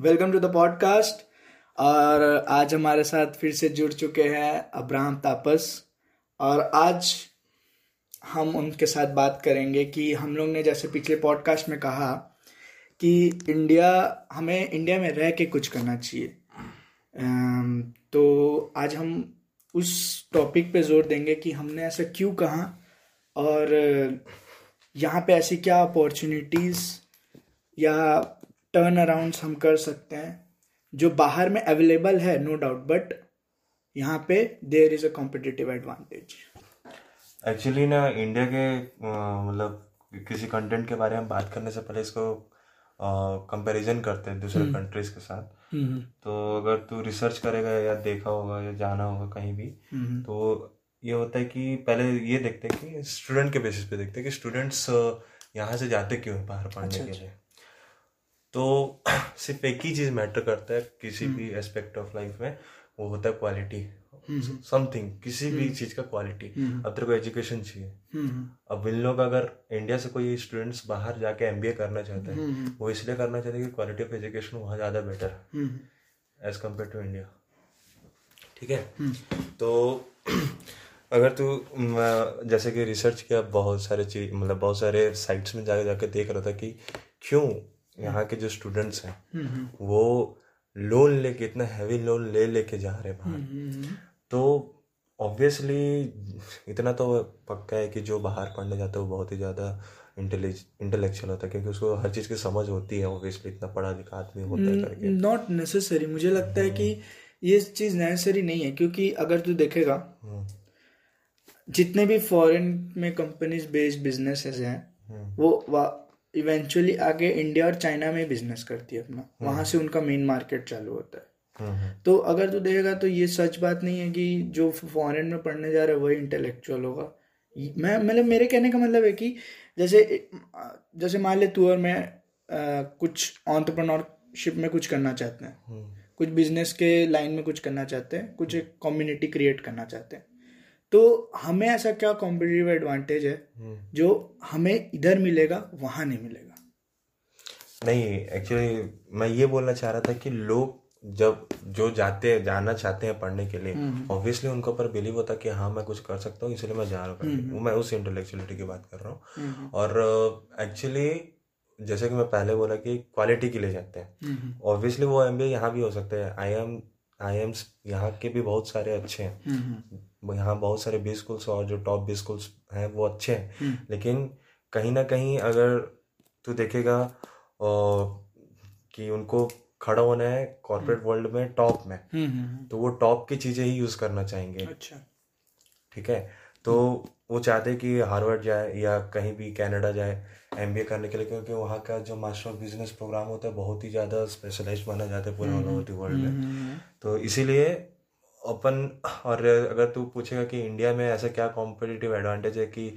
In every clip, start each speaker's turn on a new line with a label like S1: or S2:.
S1: Welcome to the podcast. और आज हमारे साथ फिर से जुड़ चुके हैं अब्राहम तापस। और आज हम उनके साथ बात करेंगे कि हम लोग ने जैसे पिछले पॉडकास्ट में कहा कि इंडिया, हमें इंडिया में रह के कुछ करना चाहिए। तो आज हम उस टॉपिक पे ज़ोर देंगे कि हमने ऐसा क्यों कहा और यहाँ पे ऐसी क्या अपॉर्चुनिटीज़ या टर्न अराउंड हम कर सकते हैं जो बाहर में अवेलेबल है नो डाउट बट यहाँ पे there is a competitive advantage
S2: actually ना इंडिया के मतलब किसी कंटेंट के बारे में बात करने से पहले इसको कंपैरिजन करते हैं दूसरे कंट्रीज़ हम्म। के साथ हम्म। तो अगर तू रिसर्च करेगा या देखा होगा या जाना होगा कहीं भी हम्म। तो ये होता है कि पहले ये देखते हैं कि स्टूडेंट के बेसिस पे देखते हैं कि स्टूडेंट्स यहाँ से जाते क्यों बाहर पढ़ने अच्छा, के अच्छा। लिए तो सिर्फ़ एक ही चीज़ मैटर करता है किसी हम्म। भी एस्पेक्ट ऑफ़ लाइफ में वो होता है क्वालिटी समथिंग हम्म। किसी भी हम्म। चीज़ का क्वालिटी अब तेरे को एजुकेशन चाहिए। अब इन लोग अगर इंडिया से कोई स्टूडेंट्स बाहर जाके एमबीए करना चाहते हैं वो इसलिए करना चाहते हैं कि क्वालिटी ऑफ़ एजुकेशन वहाँ ज़्यादा बेटर है एज कंपेयर टू इंडिया ठीक है? तो अगर तू जैसे कि रिसर्च किया बहुत सारे चीज़ मतलब बहुत सारे साइट्स में जाके जाके देख रहा था कि क्यों यहाँ के जो स्टूडेंट्स हैं हम्म, हम्म। वो लोन लेके इतना हैवी लोन ले लेके जा रहे बाहर। हम्म, तो ऑब्वियसली इतना तो पक्का है कि जो बाहर पढ़ने जाता है वो बहुत ही ज़्यादा इंटेलेक्चुअल होता है क्योंकि उसको हर चीज़ की समझ होती है ऑब्वियसली इतना पढ़ा लिखा आदमी होता है करके।
S1: नॉट नेसेसरी मुझे लगता है कि ये चीज़ नेसेसरी नहीं है क्योंकि अगर तू देखेगा जितने भी फॉरेन में कंपनीज़ बेस्ड बिजनेसेस हैं वो इवेंचुअली आगे इंडिया और चाइना में बिज़नेस करती है अपना। वहाँ हम्म। से उनका मेन मार्केट चालू होता है। हम्म, हम्म। तो अगर तू देखेगा तो ये सच बात नहीं है कि जो फॉरेन में पढ़ने जा रहा है वही इंटेलेक्चुअल होगा। मैं मतलब मेरे कहने का मतलब है कि जैसे जैसे मान ले तू और मैं आ, कुछ ऑन्टरप्रनोरशिप में कुछ करना चाहते हैं। कुछ बिज़नेस के लाइन में कुछ करना चाहते हैं। कुछ एक कम्युनिटी क्रिएट करना चाहते हैं। तो हमें ऐसा क्या कॉम्पिटेटिव एडवांटेज है? हम्म। जो हमें इधर मिलेगा वहाँ नहीं मिलेगा।
S2: नहीं एक्चुअली मैं ये बोलना चाह रहा था कि लोग जब जो जाते हैं जाना चाहते हैं पढ़ने के लिए ऑब्वियसली हम्म। उनके ऊपर बिलीव होता है कि हाँ मैं कुछ कर सकता हूँ इसलिए मैं जा रहा हूँ हम्म। मैं उस इंटेलेक्चुअलिटी की बात कर रहा हूँ। और एक्चुअली जैसे कि मैं पहले बोला कि क्वालिटी के लिए जाते हैं। ऑब्वियसली वो एम बी यहाँ भी हो सकते हैं। आई एम आई एम्स यहाँ के भी बहुत सारे अच्छे हैं। यहाँ बहुत सारे बी स्कूल्स और जो टॉप बी स्कूल्स हैं वो अच्छे हैं। हम्म। लेकिन कहीं ना कहीं अगर तू देखेगा कि उनको खड़ा होना है कॉर्पोरेट वर्ल्ड हम्म। में टॉप में हम्म, तो वो टॉप की चीज़ें ही यूज़ करना चाहेंगे। अच्छा। ठीक है? तो वो चाहते हैं कि हार्वर्ड जाए या कहीं भी कनाडा जाए एमबीए करने के लिए क्योंकि वहाँ का जो मास्टर ऑफ़ बिज़नेस प्रोग्राम होता है बहुत ही ज़्यादा स्पेशलाइज माना जाता है पूरे ऑल ओवर द वर्ल्ड में तो इसीलिए ओपन और अगर तू पूछेगा कि इंडिया में ऐसा क्या कॉम्पिटिटिव एडवांटेज है कि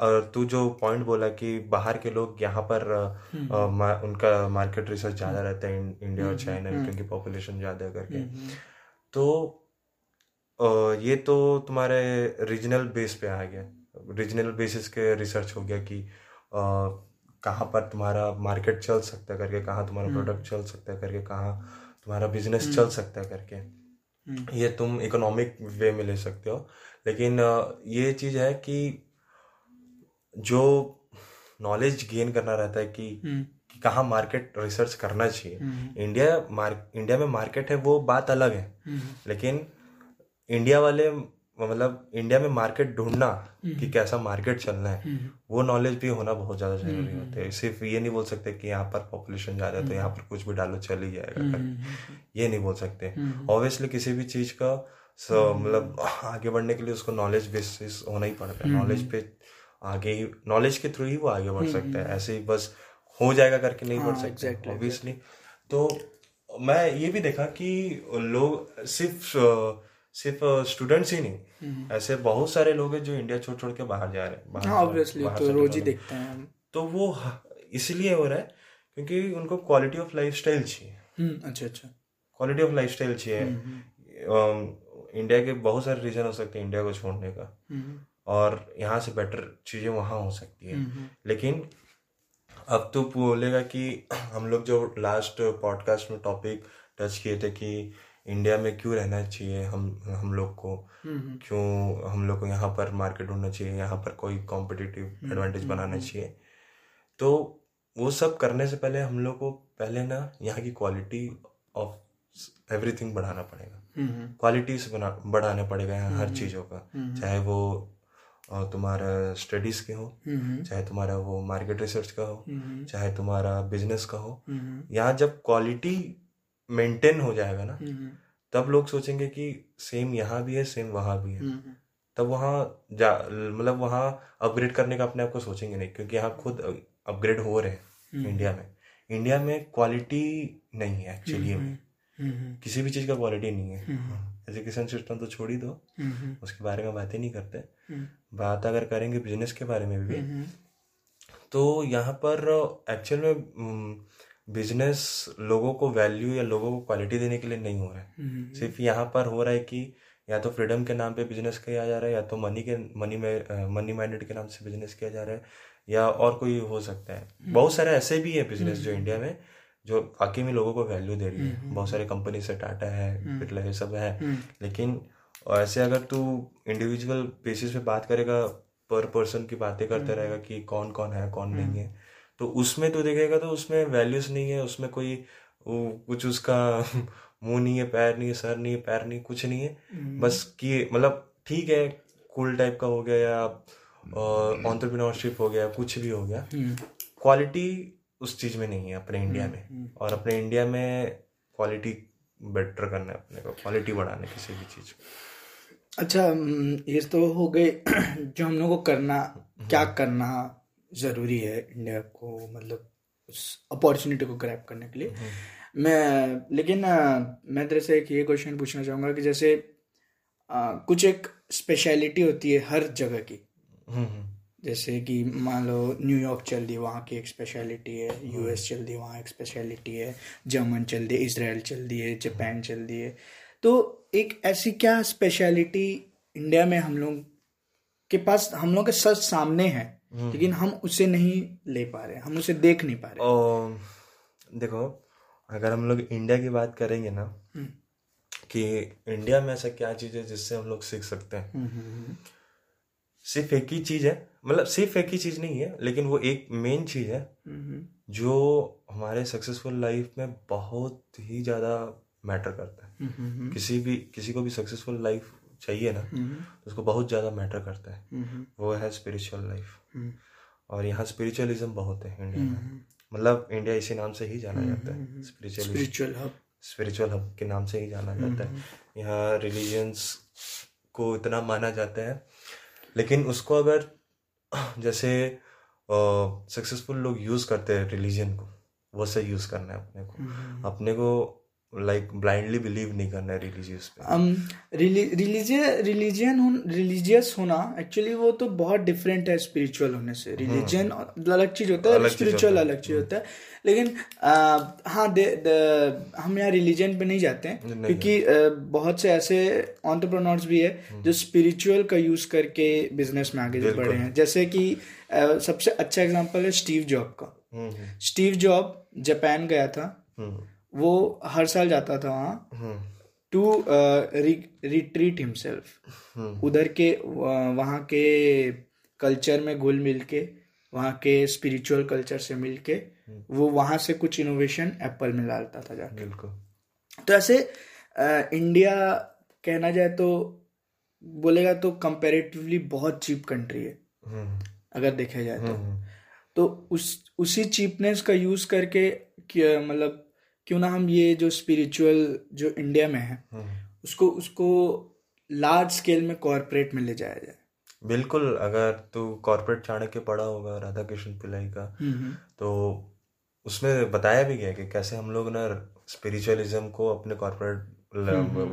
S2: और तू जो पॉइंट बोला कि बाहर के लोग यहाँ पर हम्म। आ, मा, उनका मार्केट रिसर्च ज़्यादा हम्म। रहता है इंडिया और चाइना में हम्म। क्योंकि पॉपुलेशन ज़्यादा करके तो ये तो तुम्हारे रीजनल बेस पे आ गया। रीजनल बेसिस के रिसर्च हो गया कि कहाँ पर तुम्हारा मार्केट चल सकता है करके कहाँ तुम्हारा प्रोडक्ट चल सकता है करके कहाँ तुम्हारा बिज़नेस चल सकता है करके। हम्म। ये तुम इकोनॉमिक वे में ले सकते हो। लेकिन ये चीज़ है कि जो नॉलेज गेन करना रहता है कि, हम्म। कि कहाँ मार्केट रिसर्च करना चाहिए। इंडिया मार्क इंडिया में मार्केट है वो बात अलग है। हम्म। लेकिन इंडिया वाले मतलब इंडिया में मार्केट ढूंढना कि हम्म। कैसा मार्केट चलना है हम्म। वो नॉलेज भी होना बहुत ज़्यादा ज़रूरी हम्म, होता है। सिर्फ़ ये नहीं बोल सकते कि यहाँ पर पॉपुलेशन ज़्यादा है तो यहाँ पर कुछ भी डालो चल ही जाएगा। ये नहीं बोल सकते। ऑब्वियसली किसी भी चीज़ का मतलब आगे बढ़ने के लिए उसको नॉलेज बेसिस होना ही पड़ता है। नॉलेज पे आगे ही नॉलेज के थ्रू ही वो आगे बढ़ सकता है। ऐसे ही बस हो जाएगा करके नहीं बढ़ हाँ, सकते ऑब्वियसली तो मैं ये भी देखा कि लोग सिर्फ़ सिर्फ़ स्टूडेंट्स ही नहीं। हम्म। ऐसे बहुत सारे लोग हैं जो इंडिया छोड़ छोड़ के बाहर जा रहे हैं ऑब्वियसली हाँ, तो रोज ही देखते हैं तो वो इसलिए हो रहा है क्योंकि उनको क्वालिटी ऑफ़ लाइफ स्टाइल चाहिए।
S1: हम्म, अच्छा अच्छा।
S2: क्वालिटी ऑफ़ लाइफ स्टाइल चाहिए। इंडिया हम्म, के बहुत सारे रीजन हो सकते हैं इंडिया को छोड़ने का। और यहाँ से बेटर चीज़ें वहाँ हो सकती है। लेकिन अब तो बोलेगा कि हम लोग जो लास्ट पॉडकास्ट में टॉपिक टच किए थे कि इंडिया में क्यों रहना चाहिए हम हम लोग को? क्यों हम लोग को यहाँ पर मार्केट ढूंढना चाहिए यहाँ पर कोई कॉम्पिटिटिव एडवांटेज बनाना चाहिए? तो वो सब करने से पहले हम लोग को पहले ना यहाँ की क्वालिटी ऑफ़ एवरीथिंग बढ़ाना पड़ेगा। क्वालिटी से बढ़ाना पड़ेगा यहाँ हर चीज़ों का। चाहे वो तुम्हारा स्टडीज़ के हो चाहे तुम्हारा वो मार्केट रिसर्च का हो चाहे तुम्हारा बिज़नेस का हो यहाँ जब क्वालिटी मेंटेन हो जाएगा ना तब लोग सोचेंगे कि सेम यहाँ भी है सेम वहाँ भी है। तब वहाँ जा मतलब वहाँ अपग्रेड करने का अपने आप को सोचेंगे नहीं क्योंकि यहाँ खुद अपग्रेड हो रहे हैं इंडिया में। इंडिया में क्वालिटी नहीं है एक्चुअली में किसी भी चीज़ का क्वालिटी नहीं है। एजुकेशन सिस्टम तो छोड़ ही दो। उसके बारे में बातें नहीं करते। बात अगर करेंगे बिज़नेस के बारे में भी तो यहाँ पर एक्चुअल में बिज़नेस लोगों को वैल्यू या लोगों को क्वालिटी देने के लिए नहीं हो रहा है। सिर्फ़ यहाँ पर हो रहा है कि या तो फ्रीडम के नाम पे बिज़नेस किया जा रहा है या तो मनी के मनी में मनी माइंडेड के नाम से बिज़नेस किया जा रहा है या और कोई हो सकता है। बहुत सारे ऐसे भी है बिज़नेस जो इंडिया में जो वाकई में लोगों को वैल्यू दे रही है। बहुत सारे कंपनी से टाटा है बिटला ये सब है। लेकिन ऐसे अगर तू इंडिविजुअल बेसिस पे बात करेगा पर पर्सन की बातें करते रहेगा कि कौन कौन है कौन नहीं है। तो उसमें तो देखेगा तो उसमें वैल्यूज़ नहीं है उसमें कोई कुछ उसका मुँह नहीं है पैर नहीं है सर नहीं है पैर नहीं कुछ नहीं है। बस कि मतलब ठीक है कूल टाइप का हो गया या ऑन्टरप्रिनोरशिप हो गया कुछ भी हो गया। क्वालिटी उस चीज़ में नहीं है अपने इंडिया में। और अपने इंडिया में क्वालिटी बेटर करना है अपने को क्वालिटी बढ़ाने किसी भी चीज़
S1: अच्छा ये तो हो गए जो हम लोग को करना क्या करना ज़रूरी है इंडिया को मतलब उस अपॉर्चुनिटी को ग्रैप करने के लिए। मैं लेकिन मैं तेरे से एक ये क्वेश्चन पूछना चाहूँगा कि जैसे आ, कुछ एक स्पेशलिटी होती है हर जगह की। जैसे कि मान लो न्यूयॉर्क चल दी वहाँ की एक स्पेशलिटी है यूएस चल दी वहाँ एक स्पेशलिटी है जर्मन चल दी इसराइल चल दी है जापान चल दी है। तो एक ऐसी क्या स्पेशलिटी इंडिया में हम लोग के पास हम लोग के सच सामने है? हम्म। लेकिन हम उसे नहीं ले पा रहे हम उसे देख नहीं पा रहे।
S2: ओ, देखो अगर हम लोग इंडिया की बात करेंगे ना हम्म। कि इंडिया में ऐसा क्या चीज़ है जिससे हम लोग सीख सकते हैं? हम्म, सिर्फ़ एक ही चीज़ है मतलब सिर्फ़ एक ही चीज़ नहीं है लेकिन वो एक मेन चीज़ है जो हमारे सक्सेसफुल लाइफ में बहुत ही ज़्यादा मैटर करता है। किसी भी किसी को भी सक्सेसफुल लाइफ चाहिए ना तो उसको बहुत ज़्यादा मैटर करता है। वो है स्पिरिचुअल लाइफ और यहाँ स्पिरिचुअलिज्म बहुत है इंडिया में। मतलब इंडिया इसी नाम से ही जाना जाता है।
S1: स्पिरिचुअल हब
S2: स्पिरिचुअल हब के नाम से ही जाना जाता है। यहाँ रिलीजन्स को इतना माना जाता है। लेकिन उसको अगर जैसे सक्सेसफुल लोग यूज़ करते हैं रिलीजन को वो से यूज़ करना है अपने को। अपने को लाइक ब्लाइंडली बिलीव नहीं करना है रिलीजियस पे
S1: रिलीजियन रिलीजियन रिलीजियस होना एक्चुअली वो तो बहुत डिफरेंट है स्पिरिचुअल होने से। रिलीजन हम्म। अलग चीज़ होता है स्पिरिचुअल अलग चीज़ होता है। लेकिन हाँ दे, दे, हम यहाँ रिलीजन पे नहीं जाते हैं क्योंकि बहुत से ऐसे ऑन्टरप्रनोर्स भी है हम्म। जो स्पिरिचुअल का यूज़ करके बिज़नेस में आगे बढ़े हैं। जैसे कि सबसे अच्छा एग्ज़ाम्पल है स्टीव जॉब का। स्टीव हम्म, जॉब जापान गया था। वो हर साल जाता था वहाँ टू रिट्रीट हिमसेल्फ उधर के वहाँ के कल्चर में घुल मिल के वहाँ के स्पिरिचुअल कल्चर से मिल के हम्म। वो वहाँ से कुछ इनोवेशन एप्पल में डालता था जाके। बिल्कुल। तो ऐसे आ, इंडिया कहना जाए तो बोलेगा तो कंपेरेटिवली बहुत चीप कंट्री है। हम्म। अगर देखा जाए तो। हम्म, तो उस उसी चीपनेस का यूज़ करके मतलब क्यों ना हम ये जो स्पिरिचुअल जो इंडिया में है हम्म। उसको उसको लार्ज स्केल में कॉरपोरेट में ले जाया जाए।
S2: बिल्कुल अगर तू कॉरपोरेट चाणक्य पढ़ा होगा राधा कृष्ण पिल्लाई का। तो उसमें बताया भी गया कि कैसे हम लोग ना स्पिरिचुअलिज्म को अपने कॉरपोरेट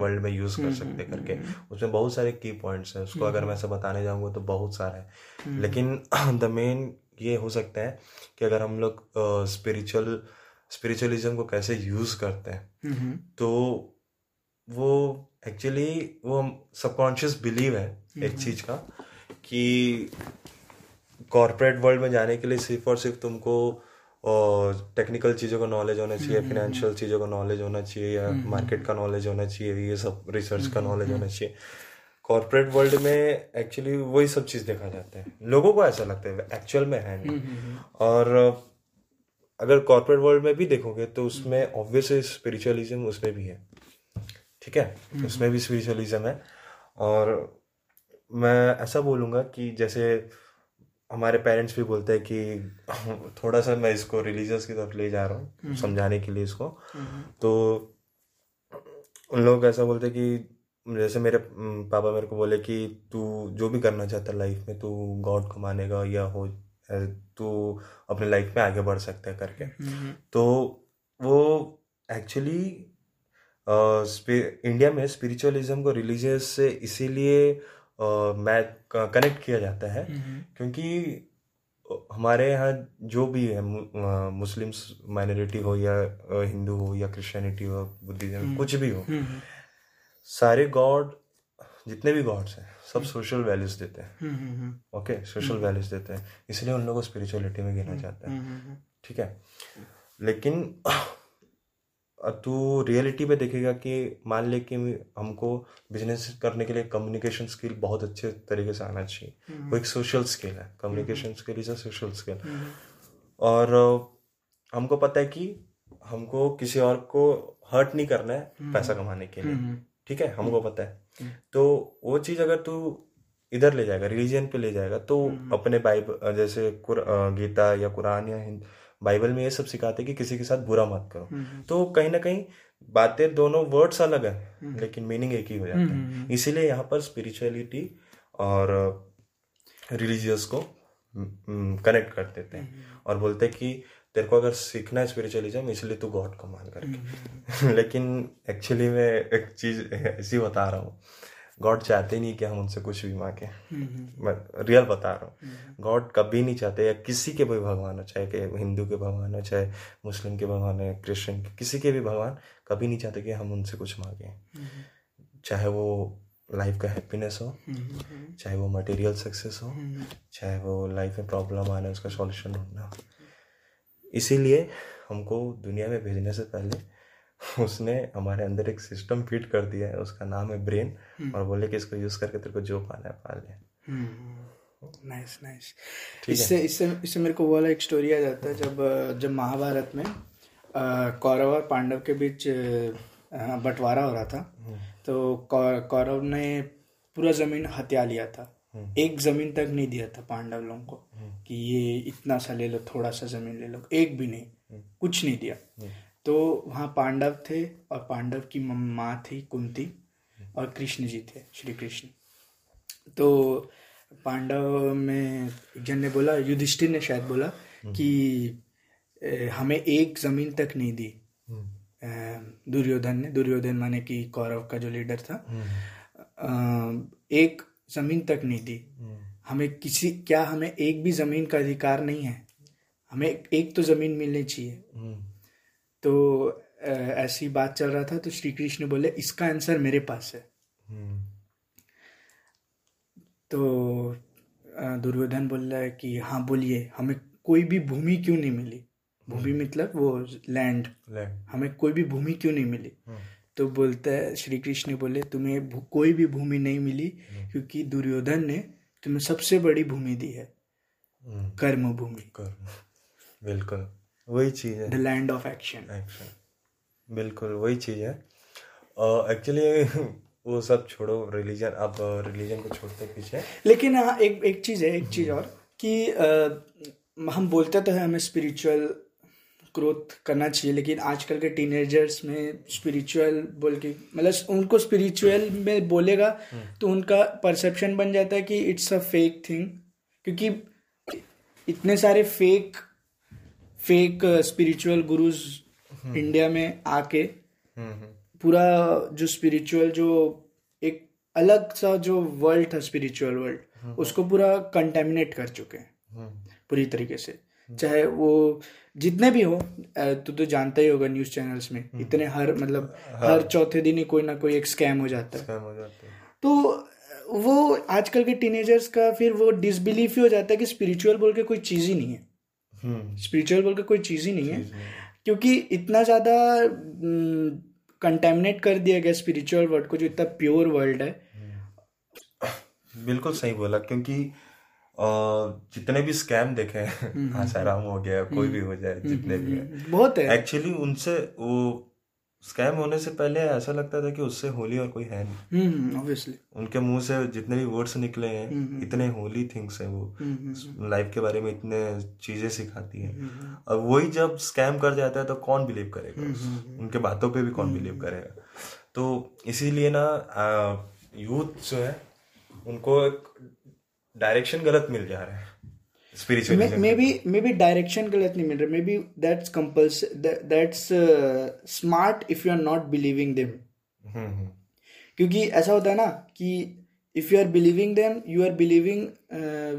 S2: वर्ल्ड में यूज़ कर सकते करके। उसमें बहुत सारे की पॉइंट्स हैं उसको अगर मैं ऐसे बताने जाऊँगा तो बहुत सारा है। लेकिन द मेन ये हो सकता है कि अगर हम लोग स्पिरिचुअल uh, स्पिरिचुअलिज्म को कैसे यूज़ करते हैं तो वो एक्चुअली वो सबकॉन्शियस बिलीव है एक चीज़ का कि कॉरपोरेट वर्ल्ड में जाने के लिए सिर्फ़ और सिर्फ़ तुमको और टेक्निकल चीज़ों का नॉलेज होना चाहिए फिनेंशियल चीज़ों का नॉलेज होना चाहिए या मार्केट का नॉलेज होना चाहिए ये सब रिसर्च का नॉलेज होना चाहिए। कॉरपोरेट वर्ल्ड में एक्चुअली वही सब चीज़ देखा जाता है। लोगों को ऐसा लगता है एक्चुअल में है नहीं। और अगर कॉर्पोरेट वर्ल्ड में भी देखोगे तो उसमें ऑब्वियसली स्पिरिचुअलिज्म उसमें भी है। ठीक है? उसमें भी स्पिरिचुअलिज्म है। और मैं ऐसा बोलूँगा कि जैसे हमारे पेरेंट्स भी बोलते हैं कि थोड़ा सा मैं इसको रिलीजियस की तरफ़ ले जा रहा हूँ हम्म। समझाने के लिए इसको। हम्म। तो उन लोग ऐसा बोलते हैं कि जैसे मेरे पापा मेरे को बोले कि तू जो भी करना चाहता लाइफ में तू गॉड को मानेगा या हो तू अपने लाइफ में आगे बढ़ सकता है करके। हम्म। तो वो एक्चुअली इंडिया में स्पिरिचुअलिज्म को रिलीजियस से इसीलिए मैं कनेक्ट किया जाता है क्योंकि हमारे यहाँ जो भी है मुस्लिम्स माइनॉरिटी हो या हिंदू हो या क्रिश्चियनिटी हो बुद्धिज्म कुछ भी हो सारे गॉड जितने भी गॉड्स हैं सब सोशल वैल्यूज़ देते हैं। ओके सोशल वैल्यूज़ देते हैं। इसलिए उन लोगों को स्पिरिचुअलिटी में गिना जाता है। ठीक है? लेकिन तू रियलिटी पे देखेगा कि मान ले कि हमको बिज़नेस करने के लिए कम्युनिकेशन स्किल बहुत अच्छे तरीके से आना चाहिए। हम्म। वो एक सोशल स्किल है। Communication skill is a social skill और हमको पता है कि हमको किसी और को हर्ट नहीं करना है हम्म। पैसा कमाने के लिए। हम्म, ठीक है? हमको पता है। तो वो चीज़ अगर तू इधर ले जाएगा रिलीजन पे ले जाएगा तो अपने बाइबल जैसे कुर, गीता या कुरान या बाइबल में ये सब सिखाते कि किसी के साथ बुरा मत करो। हम्म, हम्म। तो कहीं ना कहीं बातें दोनों वर्ड्स अलग है हम्म। लेकिन मीनिंग एक ही हो जाता है। इसीलिए यहाँ पर स्पिरिचुअलिटी और रिलीजियस को कनेक्ट कर देते हैं। और बोलते हैं कि तेरे को अगर सीखना है स्पिरिचुअलिज्म इसलिए तू गॉड को मान करके लेकिन एक्चुअली मैं एक चीज़ ऐसी बता रहा हूँ। गॉड चाहते नहीं कि हम उनसे कुछ भी मांगे। मैं रियल बता रहा हूँ। गॉड कभी नहीं चाहते या किसी के भी भगवान हो चाहे कि हिंदू के भगवान हो चाहे मुस्लिम के भगवान हो क्रिश्चियन के किसी के भी भगवान कभी नहीं चाहते कि हम उनसे कुछ मांगे। चाहे वो लाइफ का हैप्पीनेस हो चाहे वो मटेरियल सक्सेस हो चाहे वो लाइफ में प्रॉब्लम आने उसका सॉल्यूशन ढूंढना। इसीलिए हमको दुनिया में भेजने से पहले उसने हमारे अंदर एक सिस्टम फिट कर दिया है उसका नाम है ब्रेन हम्म। और बोले कि इसको यूज़ करके तेरे को जो पाना है पा ले
S1: नाइस नाइस इससे इससे इससे मेरे को वो वाला एक स्टोरी आ जाता है जब जब महाभारत में कौरव और पांडव के बीच बंटवारा हो रहा था हम्म। तो कौरव ने पूरा ज़मीन हत्या लिया था हम्म। एक ज़मीन तक नहीं दिया था पांडव लोगों को कि ये इतना सा ले लो थोड़ा सा ज़मीन ले लो। एक भी नहीं कुछ नहीं दिया। तो वहाँ पांडव थे और पांडव की माँ थी कुंती और कृष्ण जी थे श्री कृष्ण। तो पांडव में जन ने बोला युधिष्ठिर ने शायद बोला कि हमें एक ज़मीन तक नहीं दी। दुर्योधन ने दुर्योधन माने कि कौरव का जो लीडर था एक ज़मीन तक नहीं दी हमें किसी क्या हमें एक भी ज़मीन का अधिकार नहीं है? हमें एक तो ज़मीन मिलनी चाहिए। तो ऐसी बात चल रहा था तो श्री कृष्ण बोले इसका आंसर मेरे पास है। हम्म। तो दुर्योधन बोल रहा है कि हाँ बोलिए हमें कोई भी भूमि क्यों नहीं मिली? भूमि हम्म। मतलब वो लैंड हमें कोई भी भूमि क्यों नहीं मिली? हम्म। तो बोलता है श्री कृष्ण बोले तुम्हें कोई भी भूमि नहीं मिली क्योंकि दुर्योधन ने तुम्हें सबसे बड़ी भूमि दी है कर्म भूमि कर्म।
S2: बिल्कुल। वही चीज़ है।
S1: The land of action
S2: action बिल्कुल वही चीज़ है। एक्चुअली वो सब छोड़ो रिलीजन अब रिलीजन को छोड़ते पीछे।
S1: लेकिन हाँ एक एक चीज़ है एक चीज़ और कि आ, हम बोलते तो है हमें स्पिरिचुअल ग्रोथ करना चाहिए, लेकिन आजकल के टीनेजर्स में स्पिरिचुअल बोल के मतलब उनको स्पिरिचुअल में बोलेगा। तो उनका परसेप्शन बन जाता है कि इट्स अ फेक थिंग क्योंकि इतने सारे fake fake spiritual gurus India में आके। पूरा जो स्पिरिचुअल जो एक अलग सा जो वर्ल्ड था स्पिरिचुअल वर्ल्ड उसको पूरा कंटेमिनेट कर चुके हैं पूरी तरीके से चाहे वो जितने भी हो तू तो जानता ही होगा न्यूज़ चैनल्स में इतने हर मतलब हाँ। हर चौथे दिन ही कोई ना कोई एक स्कैम हो जाता है। हो जाता है। तो वो आजकल के टीनेजर्स का फिर वो डिसबिलीफ ही हो जाता है कि स्पिरिचुअल बोल के कोई चीज़ ही नहीं है। स्पिरिचुअल बोल के कोई चीज़ ही नहीं है। क्योंकि इतना ज़्यादा कंटेमिनेट कर दिया गया स्पिरिचुअल वर्ल्ड को जो इतना प्योर वर्ल्ड है।
S2: बिल्कुल सही बोला क्योंकि जितने भी स्कैम देखे हैं आसाराम हो गया कोई भी हो जाए जितने भी है। बहुत है। एक्चुअली उनसे वो स्कैम होने से पहले ऐसा लगता था कि उससे होली और कोई है नहीं। ऑब्वियसली उनके मुँह से जितने भी वर्ड्स निकले हैं इतने होली थिंग्स हैं वो। लाइफ के बारे में इतने चीज़ें सिखाती हैं। और वही जब स्कैम कर जाता है तो कौन बिलीव करेगा? उनके बातों पे भी कौन बिलीव करेगा? तो इसीलिए ना यूथ जो है उनको एक डायरेक्शन गलत मिल जा रहा है
S1: maybe maybe direction गलत नहीं मिल रहा maybe that's compels that's smart if you are not believing them क्योंकि ऐसा होता है ना कि if you are believing them you are believing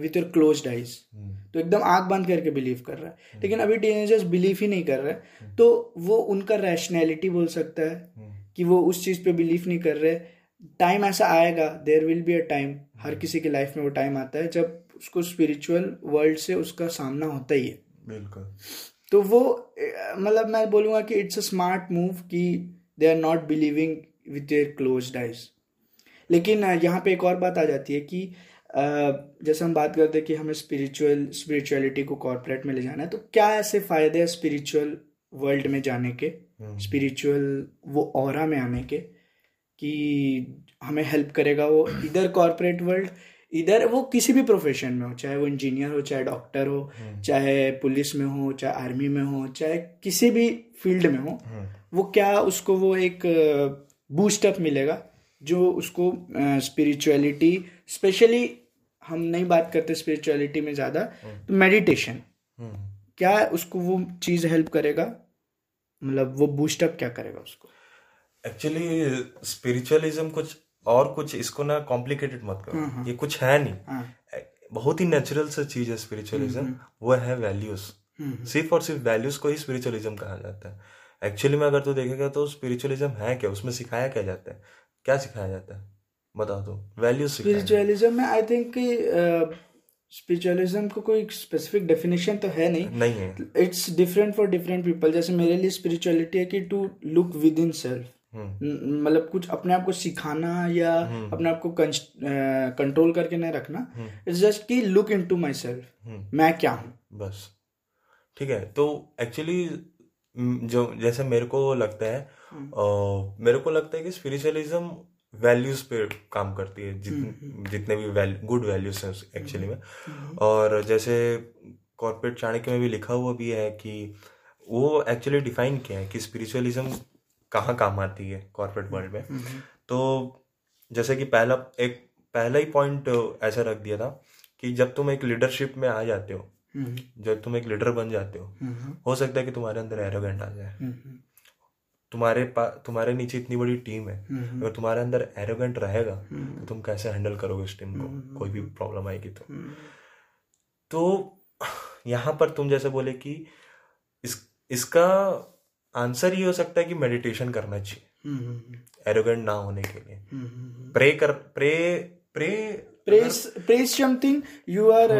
S1: with your close eyes तो एकदम आँख बंद करके बिलीव कर रहा है। hmm. लेकिन अभी टीनेजर्स बिलीव ही नहीं कर रहे। hmm. तो वो उनका रैशनैलिटी बोल सकता है hmm. कि वो उस चीज़ पे बिलीव नहीं कर रहे। टाइम ऐसा आएगा there will be a time हर किसी की लाइफ में वो टाइम आता है जब उसको स्पिरिचुअल वर्ल्ड से उसका सामना होता ही है। बिल्कुल। तो वो मतलब मैं बोलूँगा कि इट्स अ स्मार्ट मूव कि they are not believing with their close eyes लेकिन यहाँ पे एक और बात आ जाती है कि जैसे हम बात करते हैं कि हमें स्पिरिचुअल स्पिरिचुअलिटी को कॉर्पोरेट में ले जाना है तो क्या ऐसे फ़ायदे हैं स्पिरिचुअल वर्ल्ड में जाने के? स्पिरिचुअल हम्म। वो और में आने के? कि हमें हेल्प करेगा वो इधर कॉरपोरेट वर्ल्ड इधर वो किसी भी प्रोफेशन में हो चाहे वो इंजीनियर हो चाहे डॉक्टर हो हम्म। चाहे पुलिस में हो चाहे आर्मी में हो चाहे किसी भी फ़ील्ड में हो हम्म। वो क्या उसको वो एक बूस्टअप मिलेगा जो उसको स्पिरिचुअलिटी स्पेशली हम नहीं बात करते स्पिरिचुअलिटी में ज़्यादा हम्म। तो मेडिटेशन क्या उसको वो चीज़ हेल्प करेगा मतलब वो बूस्टअप क्या करेगा उसको
S2: एक्चुअली स्पिरिचुअलिज्म कुछ और कुछ इसको ना कॉम्प्लिकेटेड मत करो। हम्म, हम्म। ये कुछ है नहीं। हाँ। बहुत ही नेचुरल सा चीज़ है स्पिरिचुअलिज्म हम्म, वो है वैल्यूज़ सिर्फ़ और सिर्फ़ वैल्यूज़ को ही स्पिरिचुअलिज्म कहा जाता है। एक्चुअली में अगर तू देखेगा तो स्पिरिचुअलिज्म है क्या? उसमें सिखाया क्या जाता है? क्या सिखाया जाता है? बता दो वैल्यूज़
S1: स्पिरिचुअलिज्म में आई थिंक स्पिरिचुअलिज्म को कोई स्पेसिफिक डेफिनेशन तो है नहीं।
S2: नहीं है।
S1: It's different for different people जैसे मेरे लिए स्पिरिचुअलिटी है कि to look within self. मतलब कुछ अपने आप को सिखाना या हम्म। अपने आप को कंट्रोल करके नहीं रखना। इट्स जस्ट की look into myself मैं क्या हूँ?
S2: बस। ठीक है तो एक्चुअली जो जैसे मेरे को लगता है हम्म। मेरे को लगता है कि स्पिरिचुअलिज्म वैल्यूज़ पे काम करती है जित, जितने भी गुड वैल्यूज़ हैं एक्चुअली में। और जैसे कॉर्पोरेट चाणक्य में भी लिखा हुआ भी है कि वो एक्चुअली डिफाइन किया है कि स्पिरिचुअलिज्म कहाँ काम आती है कॉर्पोरेट वर्ल्ड में। हम्म, हम्म। तो जैसे कि पहला एक पहला ही पॉइंट ऐसा रख दिया था कि जब तुम एक लीडरशिप में आ जाते हो हम्म, जब तुम एक लीडर बन जाते हो हो सकता है कि तुम्हारे अंदर एरोगेंट आ जाए। तुम्हारे पास तुम्हारे नीचे इतनी बड़ी टीम है। अगर तुम्हारे अंदर एरोगेंट रहेगा तो तुम कैसे हैंडल करोगे इस टीम को? कोई भी प्रॉब्लम आएगी तो। तो यहाँ पर तुम जैसे बोले कि इस इसका आंसर ये हो सकता है कि मेडिटेशन करना चाहिए। एरोगेंट ना होने के लिए। प्रे कर pray pray
S1: pray something you are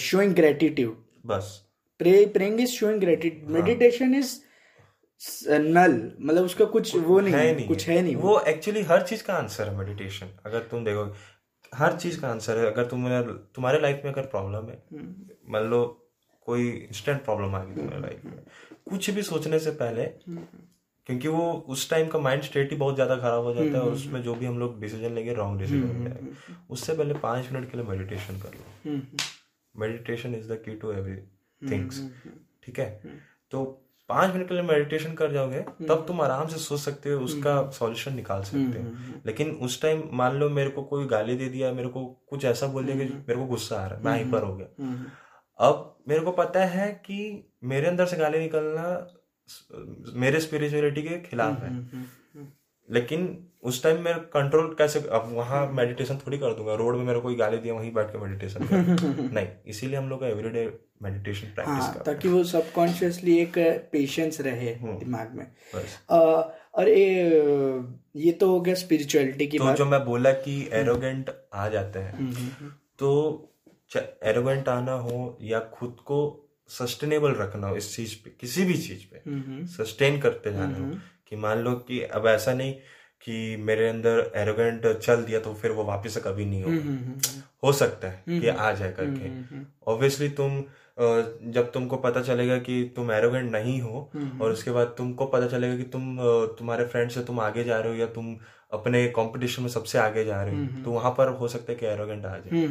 S1: showing gratitude
S2: बस।
S1: Pray praying is showing gratitude meditation is null मतलब उसका कुछ वो नहीं है नहीं कुछ है। नहीं
S2: वो। एक्चुअली हर चीज़ का आंसर है मेडिटेशन अगर तुम देखो हर चीज़ का आंसर है। अगर तुम तुम्हारे लाइफ में अगर प्रॉब्लम है हम्म। मान लो कोई इंस्टेंट प्रॉब्लम आ गई तुम्हारे लाइफ में। कुछ भी सोचने से पहले क्योंकि वो उस टाइम का माइंड स्टेट ही बहुत ज़्यादा खराब हो जाता है और हम्म, उसमें जो भी हम लोग डिसीज़न लेंगे रॉन्ग डिसीज़न हो जाएगा। उससे पहले पाँच मिनट के लिए मेडिटेशन कर लो। Meditation is the key to every things ठीक है? तो पाँच मिनट के लिए मेडिटेशन कर जाओगे तब तुम आराम से सोच सकते हो उसका सॉल्यूशन निकाल सकते हो। लेकिन उस टाइम मान लो मेरे को कोई गाली दे दिया मेरे को कुछ ऐसा बोल दिया कि मेरे को गुस्सा आ रहा है मैं हाइपर हो गया। अब मेरे को पता है कि मेरे अंदर से गाली निकलना मेरे स्पिरिचुअलिटी के खिलाफ है। हम्म, हम्म, हम्म, लेकिन उस टाइम मैं कंट्रोल कैसे अब वहाँ मेडिटेशन थोड़ी कर दूँगा। रोड में मेरे कोई गाली दिया वहीं बैठ के मेडिटेशन नहीं इसीलिए हम लोग का एवरीडे मेडिटेशन प्रैक्टिस हाँ,
S1: ताकि वो सबकॉन्शियसली एक पेशेंस रहे दिमाग में। और ये ये तो हो गया स्पिरिचुअलिटी की
S2: तो बात। जो मैं बोला कि एरोगेंट आ जाते हैं तो एरोगेंट आना हो या खुद को सस्टेनेबल रखना हो इस चीज़ पे किसी भी चीज़ पे सस्टेन करते जाना हो कि मान लो कि अब ऐसा नहीं कि मेरे अंदर एरोगेंट चल दिया तो फिर वो वापस कभी नहीं होगा। हो सकता है कि आ जाए करके। ऑब्वियसली तुम जब तुमको पता चलेगा कि तुम एरोगेंट नहीं हो और उसके बाद तुमको पता चलेगा कि तुम तुम्हारे फ्रेंड से तुम आगे जा रहे हो या तुम अपने कंपटीशन में सबसे आगे जा रहे हो तो वहाँ पर हो सकता है कि एरोगेंट आ जाए।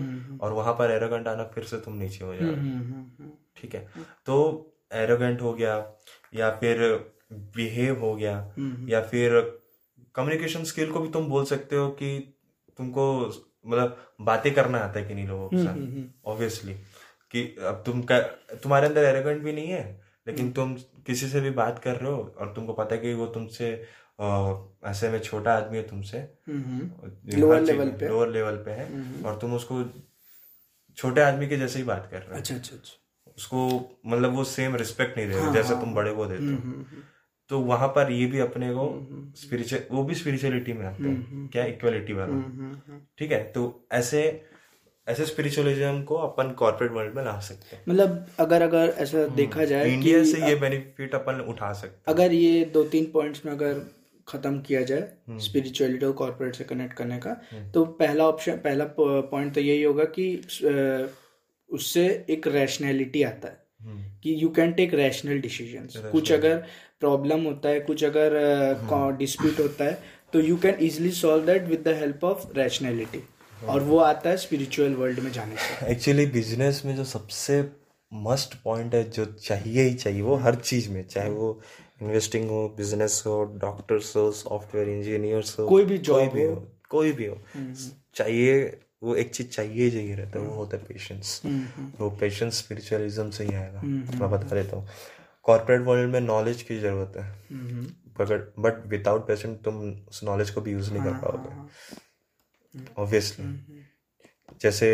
S2: और वहाँ पर एरोगेंट आना फिर से तुम नीचे हो जाओ ठीक है? तो एरोगेंट हो गया या फिर बिहेव हो गया या फिर कम्युनिकेशन स्किल को भी तुम बोल सकते हो कि तुमको मतलब बातें करना आता है कि नहीं लोगों के साथ। ऑब्वियसली कि अब तुम तुम्हारे अंदर एरोगेंट भी नहीं है लेकिन तुम किसी से भी बात कर रहे हो और तुमको पता है कि वो तुमसे ऐसे में छोटा आदमी है तुमसे। लोअर लेवल पे। लोअर लेवल पे है। और तुम उसको छोटे आदमी के जैसे ही बात कर रहे हो। अच्छा अच्छा अच्छा। उसको मतलब वो सेम रिस्पेक्ट नहीं दे रहे हाँ, जैसे हाँ, तुम बड़े को देते हो। तो वहाँ पर ये भी अपने को स्पिरिचुअल वो भी स्पिरिचुअलिटी में आता है। क्या इक्वलिटी वाला? ठीक है तो ऐसे ऐसे स्पिरिचुअलिज्म को अपन कॉर्पोरेट वर्ल्ड में ला सकते हैं।
S1: मतलब अगर अगर ऐसा देखा जाए
S2: इंडिया से ये बेनिफिट अपन उठा सकते
S1: हैं। अगर ये दो तीन पॉइंट्स में अगर खत्म किया जाए स्पिरिचुअलिटी और कॉर्पोरेट से कनेक्ट करने का। तो पहला ऑप्शन पहला पॉइंट तो यही होगा कि उससे एक रैशनैलिटी आता है कि you can take rational decision कुछ अगर प्रॉब्लम होता है कुछ अगर डिस्प्यूट uh, होता है तो you can easily solve that with the help of rationality और वो आता है स्पिरिचुअल वर्ल्ड में जाने से।
S2: एक्चुअली बिज़नेस में जो सबसे मस्ट पॉइंट है जो चाहिए ही चाहिए वो हर चीज़ में चाहे वो इन्वेस्टिंग हो बिज़नेस हो डॉक्टर्स हो सॉफ्टवेयर इंजीनियर्स हो
S1: कोई भी
S2: जॉब भी हो। कोई भी हो। हम्म। चाहिए वो एक चीज़ चाहिए चाहिए रहता है वो होता है पेशेंस हम्म, वो पेशेंस स्पिरिचुअलिज्म से ही आएगा। हम्म, मैं बता देता हूँ। कॉर्पोरेट वर्ल्ड में नॉलेज की ज़रूरत है। बट विदाउट पेशेंट तुम उस नॉलेज को भी यूज़ नहीं कर हाँ, पाओगे। हाँ, हाँ। ऑब्वियसली जैसे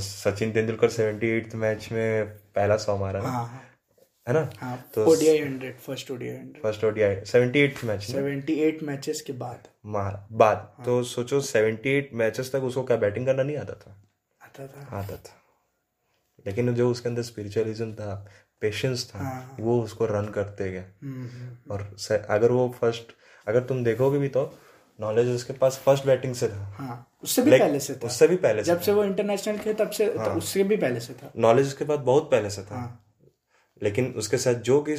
S2: Sachin Tendulkar seventy eight match में पहला सौ मारा हाँ, ना?
S1: हाँ, तो ODI hundred first ODI hundred
S2: first ODI seventy eight match
S1: seventy eight matches के बाद।
S2: मारा बाद। हाँ. तो सोचो सेवेंटी एट मैचेस तक उसको क्या बैटिंग करना नहीं आता था?
S1: आता था।
S2: आता था। लेकिन जो उसके अंदर स्पिरिचुअलिज्म था पेशेंस था हाँ. वो उसको रन करते गए। हम्म, हम्म, हम्म। और अगर वो फ़र्स्ट अगर तुम देखोगे भी तो नॉलेज उसके पास फ़र्स्ट बैटिंग से था।
S1: हाँ, उससे भी पहले से था।
S2: उससे भी पहले
S1: जब से वो इंटरनेशनल थे तब से हाँ, उससे भी पहले से था।
S2: नॉलेज उसके पास बहुत पहले से था। हाँ, लेकिन उसके साथ जो कि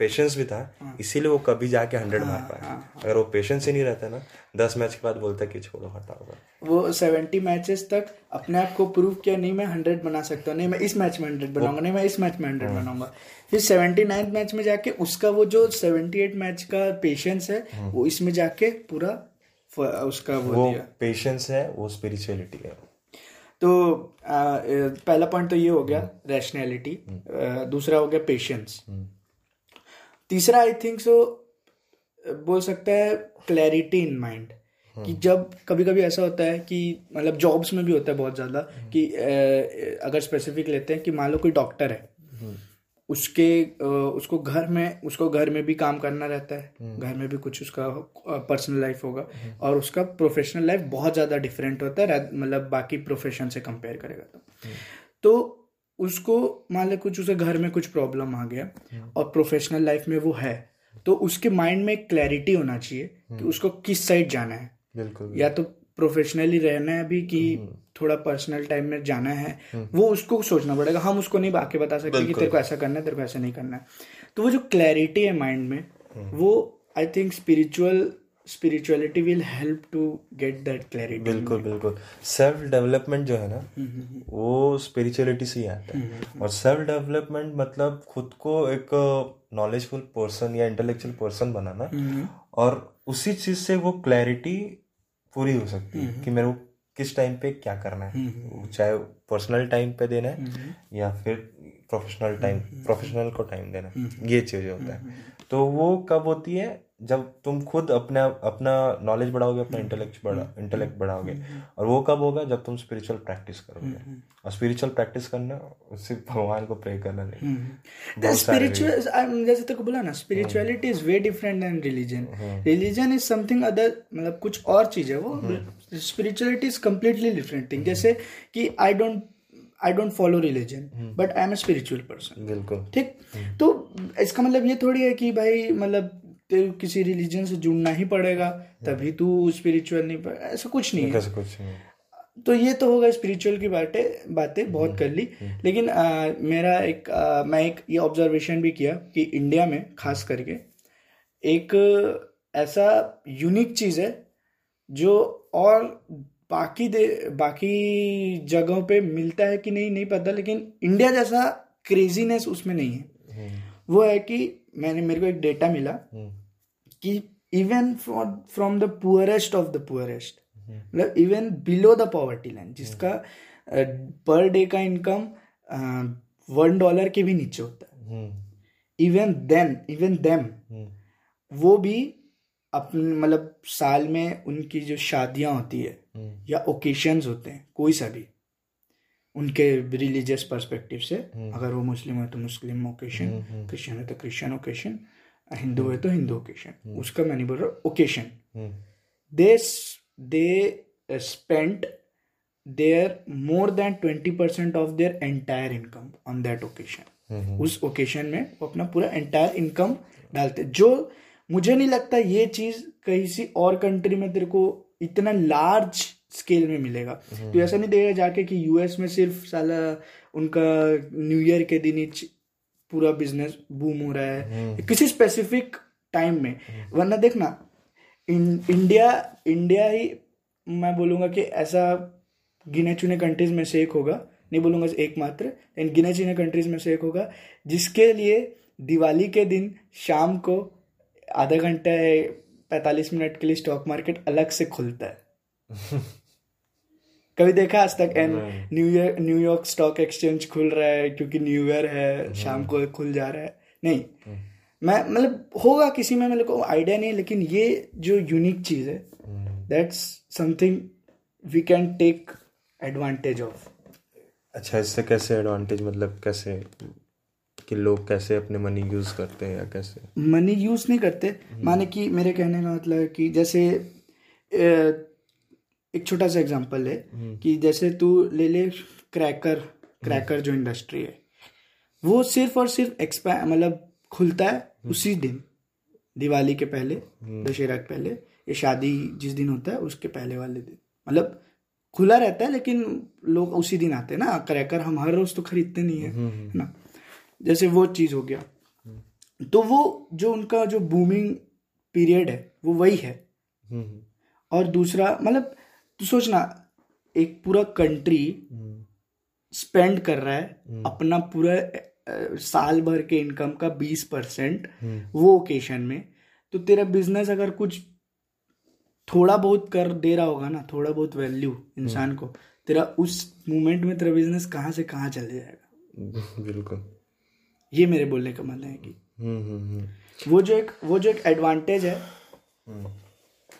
S2: पेशेंस भी था हाँ, इसीलिए वो कभी जाके हंड्रेड मार हाँ, पाया। हाँ, अगर वो पेशेंस ही नहीं रहता ना दस मैच के बाद बोलता कि छोड़ो हटाओ
S1: वो सेवेंटी मैचेस तक अपने आप को प्रूव किया नहीं मैं हंड्रेड बना सकता हूँ नहीं मैं इस मैच में हंड्रेड बनाऊँगा नहीं मैं इस मैच में हंड्रेड बनाऊँगा। फिर सेवेंटी नाइन्थ मैच में जाके उसका वो जो सेवेंटी एट मैच का पेशेंस है वो इसमें जाके पूरा उसका वो,
S2: वो पेशेंस है वो स्पिरिचुअलिटी है।
S1: तो आ, पहला पॉइंट तो ये हो गया रैशनैलिटी हम्म। दूसरा हो गया पेशेंस हम्म। तीसरा आई थिंक सो बोल सकता है क्लैरिटी इन माइंड कि जब कभी कभी ऐसा होता है कि मतलब जॉब्स में भी होता है बहुत ज़्यादा कि अगर स्पेसिफिक लेते हैं कि मान लो कोई डॉक्टर है उसके उसको घर में उसको घर में भी काम करना रहता है। हम्म। घर में भी कुछ उसका पर्सनल लाइफ होगा। हम्म। और उसका प्रोफेशनल लाइफ बहुत ज़्यादा डिफरेंट होता है मतलब बाकी प्रोफेशन से कंपेयर करेगा तो। हम्म। तो उसको मान ले कुछ उसे घर में कुछ प्रॉब्लम आ गया और प्रोफेशनल लाइफ में वो है तो उसके माइंड में एक क्लैरिटी होना चाहिए कि उसको किस साइड जाना है। बिल्कुल या तो प्रोफेशनली रहना है अभी कि थोड़ा पर्सनल टाइम में जाना है। हम्म। वो उसको सोचना पड़ेगा। हम उसको नहीं बाकी बता सकते कि तेरे को ऐसा करना है तेरे को ऐसा नहीं करना है। तो वो जो क्लैरिटी है माइंड में हम्म। वो I think spiritual spirituality will help to get that clarity
S2: बिल्कुल बिल्कुल। सेल्फ डेवलपमेंट जो है ना हम्म, वो स्पिरिचुअलिटी से ही आता है। और सेल्फ डेवलपमेंट मतलब खुद को एक नॉलेजफुल पर्सन या इंटेलेक्चुअल पर्सन बनाना। और उसी चीज़ से वो क्लैरिटी पूरी हो सकती है कि मेरे को किस टाइम पे क्या करना है। हम्म, हम्म। चाहे पर्सनल टाइम पे देना है हम्म, या फिर प्रोफेशनल टाइम प्रोफेशनल को टाइम देना है। ये चीज़ होता है। तो वो कब होती है? जब तुम खुद अपना अपना नॉलेज बढ़ाओगे अपना इंटेलेक्ट बढ़ा इंटेलेक्ट बढ़ाओगे। और वो कब होगा? जब तुम स्पिरिचुअल प्रैक्टिस करोगे। और स्पिरिचुअल प्रैक्टिस करना सिर्फ़ भगवान को प्रे करना नहीं।
S1: स्पिरिचुअल जैसे तो बोला ना spirituality is way different than religion religion is something other मतलब कुछ और चीज़ है वो spirituality is completely different thing जैसे कि I don't I don't follow religion but I am a spiritual person
S2: बिल्कुल।
S1: ठीक? तो इसका मतलब ये थोड़ी है कि भाई मतलब तेरे किसी रिलीजन से जुड़ना ही पड़ेगा तभी तू स्पिरिचुअल नहीं पड़ ऐसा कुछ नहीं है।
S2: ऐसा कुछ नहीं।
S1: तो ये तो होगा स्पिरिचुअल की बातें बातें बहुत कर ली। लेकिन आ, मेरा एक आ, मैं एक ये ऑब्जर्वेशन भी किया कि इंडिया में खास करके एक ऐसा यूनिक चीज़ है जो और बाकी दे बाकी जगहों पे मिलता है कि नहीं नहीं पता लेकिन इंडिया जैसा क्रेजीनेस उसमें नहीं है। वो है कि मैंने मेरे को एक डेटा मिला। कि even from the poorest of the poorest मतलब even below the poverty line जिसका पर डे का इनकम वन डॉलर के भी नीचे होता है। इवन देन इवन देम वो भी अपने मतलब साल में उनकी जो शादियाँ होती है या ओकेशंस होते हैं कोई सा भी उनके रिलीजियस पर्सपेक्टिव से अगर वो मुस्लिम है तो मुस्लिम ओकेशन क्रिश्चियन है तो क्रिश्चियन ओकेशन हिंदू है तो हिंदू ओकेशन उसका मैं नहीं बोल रहा occasion they they spend their more than twenty percent of their entire income on that occasion उस ओकेशन में वो अपना पूरा एंटायर इनकम डालते जो मुझे नहीं लगता ये चीज़ कहीं सी और कंट्री में तेरे को इतना लार्ज स्केल में मिलेगा। तो ऐसा नहीं देगा जाके कि यूएस में सिर्फ़ साला उनका न्यू ईयर के दिन ही पूरा बिज़नेस बूम हो रहा है हम्म। किसी स्पेसिफिक टाइम में वरना देखना इन इंडिया इंडिया ही मैं बोलूँगा कि ऐसा गिने चुने कंट्रीज़ में से एक होगा नहीं बोलूँगा एकमात्र इन गिने चुने कंट्रीज़ में से एक होगा जिसके लिए दिवाली के दिन शाम को आधा घंटा है पैंतालीस मिनट के लिए स्टॉक मार्केट अलग से खुलता है कभी देखा आज तक? An new year New York stock exchange खुल रहा है क्योंकि न्यू ईयर है। शाम को खुल जा रहा है। नहीं। हम्म। मैं मतलब होगा किसी में मेरे को आइडिया नहीं लेकिन ये जो यूनिक चीज़ है that's something we can take advantage of
S2: अच्छा इससे कैसे एडवांटेज मतलब कैसे कि लोग कैसे अपने मनी यूज़ करते हैं या कैसे?
S1: मनी यूज़ नहीं करते। हम्म। माने कि मेरे कहने का मतलब कि जैसे एक छोटा सा एग्जांपल है हम्म। कि जैसे तू ले ले क्रैकर क्रैकर जो इंडस्ट्री है वो सिर्फ़ और सिर्फ़ एक्सपा मतलब खुलता है हम्म। उसी दिन दिवाली के पहले हम्म। दशहरा के पहले या शादी जिस दिन होता है उसके पहले वाले दिन। मतलब खुला रहता है लेकिन लोग उसी दिन आते हैं ना क्रैकर हम हर रोज तो खरीदते नहीं है ना? जैसे वो चीज़ हो गया। तो वो जो उनका जो बूमिंग पीरियड है वो वही है। और दूसरा मतलब तो सोचना एक पूरा कंट्री स्पेंड कर रहा है हम्म। अपना पूरा साल भर के इनकम का बीस परसेंट हम्म। वो ओकेशन में तो तेरा बिज़नेस अगर कुछ थोड़ा बहुत कर दे रहा होगा ना थोड़ा बहुत वैल्यू इंसान हम्म। को तेरा उस मोमेंट में तेरा बिज़नेस कहाँ से कहाँ चले जाएगा
S2: बिल्कुल
S1: ये मेरे बोलने का मन है कि वो जो एक वो जो एक एडवांटेज है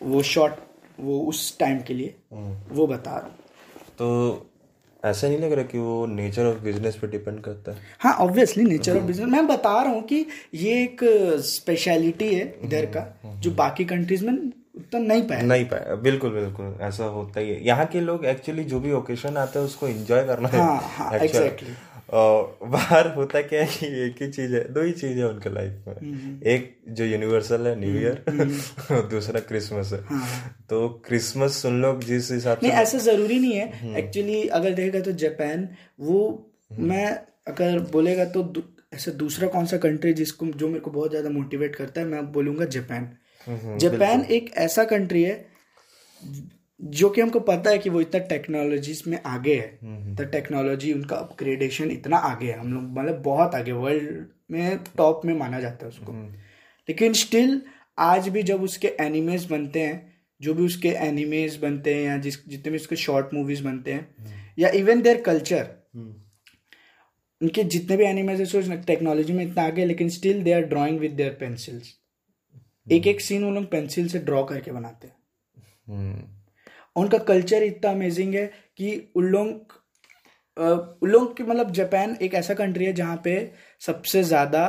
S1: वो शॉर्ट वो उस टाइम के लिए हम्म। वो बता रहा हूँ।
S2: तो ऐसा नहीं लग रहा कि वो नेचर ऑफ़ बिज़नेस पे डिपेंड करता है?
S1: हाँ ऑब्वियसली नेचर ऑफ़ बिज़नेस मैं बता रहा हूँ कि ये एक स्पेशलिटी है इधर का हम्म, जो हम्म, बाकी कंट्रीज़ में उतना नहीं पाया।
S2: नहीं पाया। बिल्कुल बिल्कुल। ऐसा होता ही है। यहाँ के लोग एक्चुअली जो भी ओकेशन आता है उसको एंजॉय करना
S1: हाँ, है हाँ, exactly.
S2: बाहर होता क्या है कि एक ही चीज़ है दो ही चीज़ है उनके लाइफ में। हम्म। एक जो यूनिवर्सल है न्यू ईयर हम्म, हम्म। दूसरा क्रिसमस है। हाँ। तो क्रिसमस सुन लो जिस हिसाब
S1: से ऐसा ज़रूरी नहीं है। एक्चुअली अगर देखेगा तो जापान वो मैं अगर बोलेगा तो ऐसा दूसरा कौन सा कंट्री जिसको जो मेरे को बहुत ज़्यादा मोटिवेट करता है मैं बोलूँगा जापान जापान एक ऐसा कंट्री है जो कि हमको पता है कि वो इतना टेक्नोलॉजीज़ में आगे है। हम्म, तो टेक्नोलॉजी उनका अपग्रेडेशन इतना आगे है। हम लोग मतलब बहुत आगे वर्ल्ड में टॉप में माना जाता है उसको। हम्म। लेकिन स्टिल आज भी जब उसके एनिमेज बनते हैं जो भी उसके एनिमेज बनते हैं या जिस जितने भी उसके शॉर्ट मूवीज़ बनते हैं या इवन देयर कल्चर उनके जितने भी एनिमेज है सोच टेक्नोलॉजी में इतना आगे लेकिन still they are drawing with their pencils एक एक सीन वो लोग पेंसिल से ड्रॉ करके बनाते हैं।
S2: हम्म,
S1: उनका कल्चर इतना अमेजिंग है कि उन लोग उन लोग की मतलब जापान एक ऐसा कंट्री है जहाँ पे सबसे ज़्यादा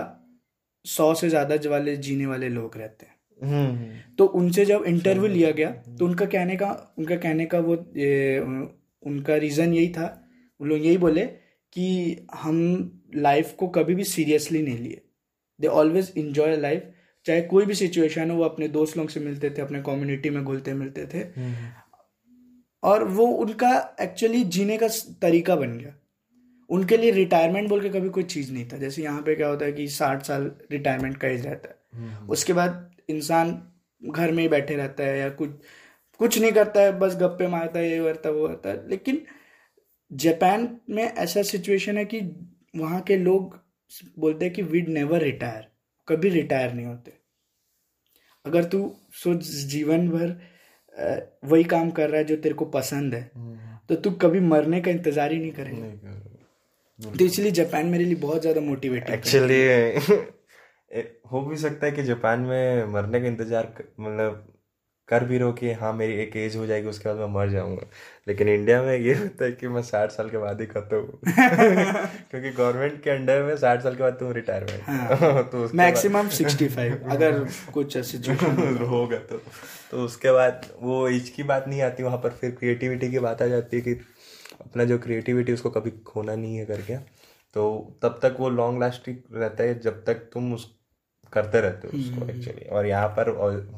S1: सौ से ज़्यादा वाले जीने वाले लोग रहते हैं।
S2: हम्म,
S1: तो उनसे जब इंटरव्यू लिया गया तो उनका कहने का उनका कहने का वो ये, उनका रीज़न यही था। उन लोग यही बोले कि हम लाइफ को कभी भी सीरियसली नहीं लिए। दे ऑलवेज इंजॉय लाइफ चाहे कोई भी सिचुएशन हो वो अपने दोस्त लोग से मिलते थे अपने कम्युनिटी में घुलते मिलते थे।
S2: हम्म,
S1: और वो उनका एक्चुअली जीने का तरीका बन गया। उनके लिए रिटायरमेंट बोल के कभी कोई चीज़ नहीं था। जैसे यहाँ पे क्या होता है कि साठ साल रिटायरमेंट का एज रहता है।
S2: हम्म,
S1: उसके बाद इंसान घर में ही बैठे रहता है या कुछ कुछ नहीं करता है बस गप्पे मारता है ये करता है वो करता है। लेकिन जापान में ऐसा सिचुएशन है कि वहाँ के लोग बोलते हैं कि वीड नेवर रिटायर कभी रिटायर नहीं होते। अगर तू सोच जीवन भर वही काम कर रहा है जो तेरे को पसंद है।
S2: हम्म,
S1: तो तू कभी मरने का इंतज़ार ही नहीं करेगा।
S2: कर-
S1: तो इसलिए जापान मेरे लिए बहुत ज़्यादा मोटिवेटिंग
S2: एक्चुअली हो भी सकता है कि जापान में मरने का इंतज़ार मतलब कर भी रहो कि हाँ मेरी एक एज हो जाएगी उसके बाद मैं मर जाऊँगा। लेकिन इंडिया में ये होता है कि मैं साठ साल के बाद ही खत्म हूँ। क्योंकि गवर्नमेंट के अंडर में साठ साल के बाद तुम रिटायरमेंट
S1: हाँ।
S2: तो
S1: मैक्सिमम सिक्सटी फाइव अगर कुछ
S2: बाद होगा तो। तो उसके बाद वो एज की बात नहीं आती वहाँ पर फिर क्रिएटिविटी की बात आ जाती है कि अपना जो क्रिएटिविटी उसको कभी खोना नहीं है करके। तो तब तक वो लॉन्ग लास्टिंग रहता है जब तक तुम उस करते रहते हो उसको एक्चुअली और यहाँ पर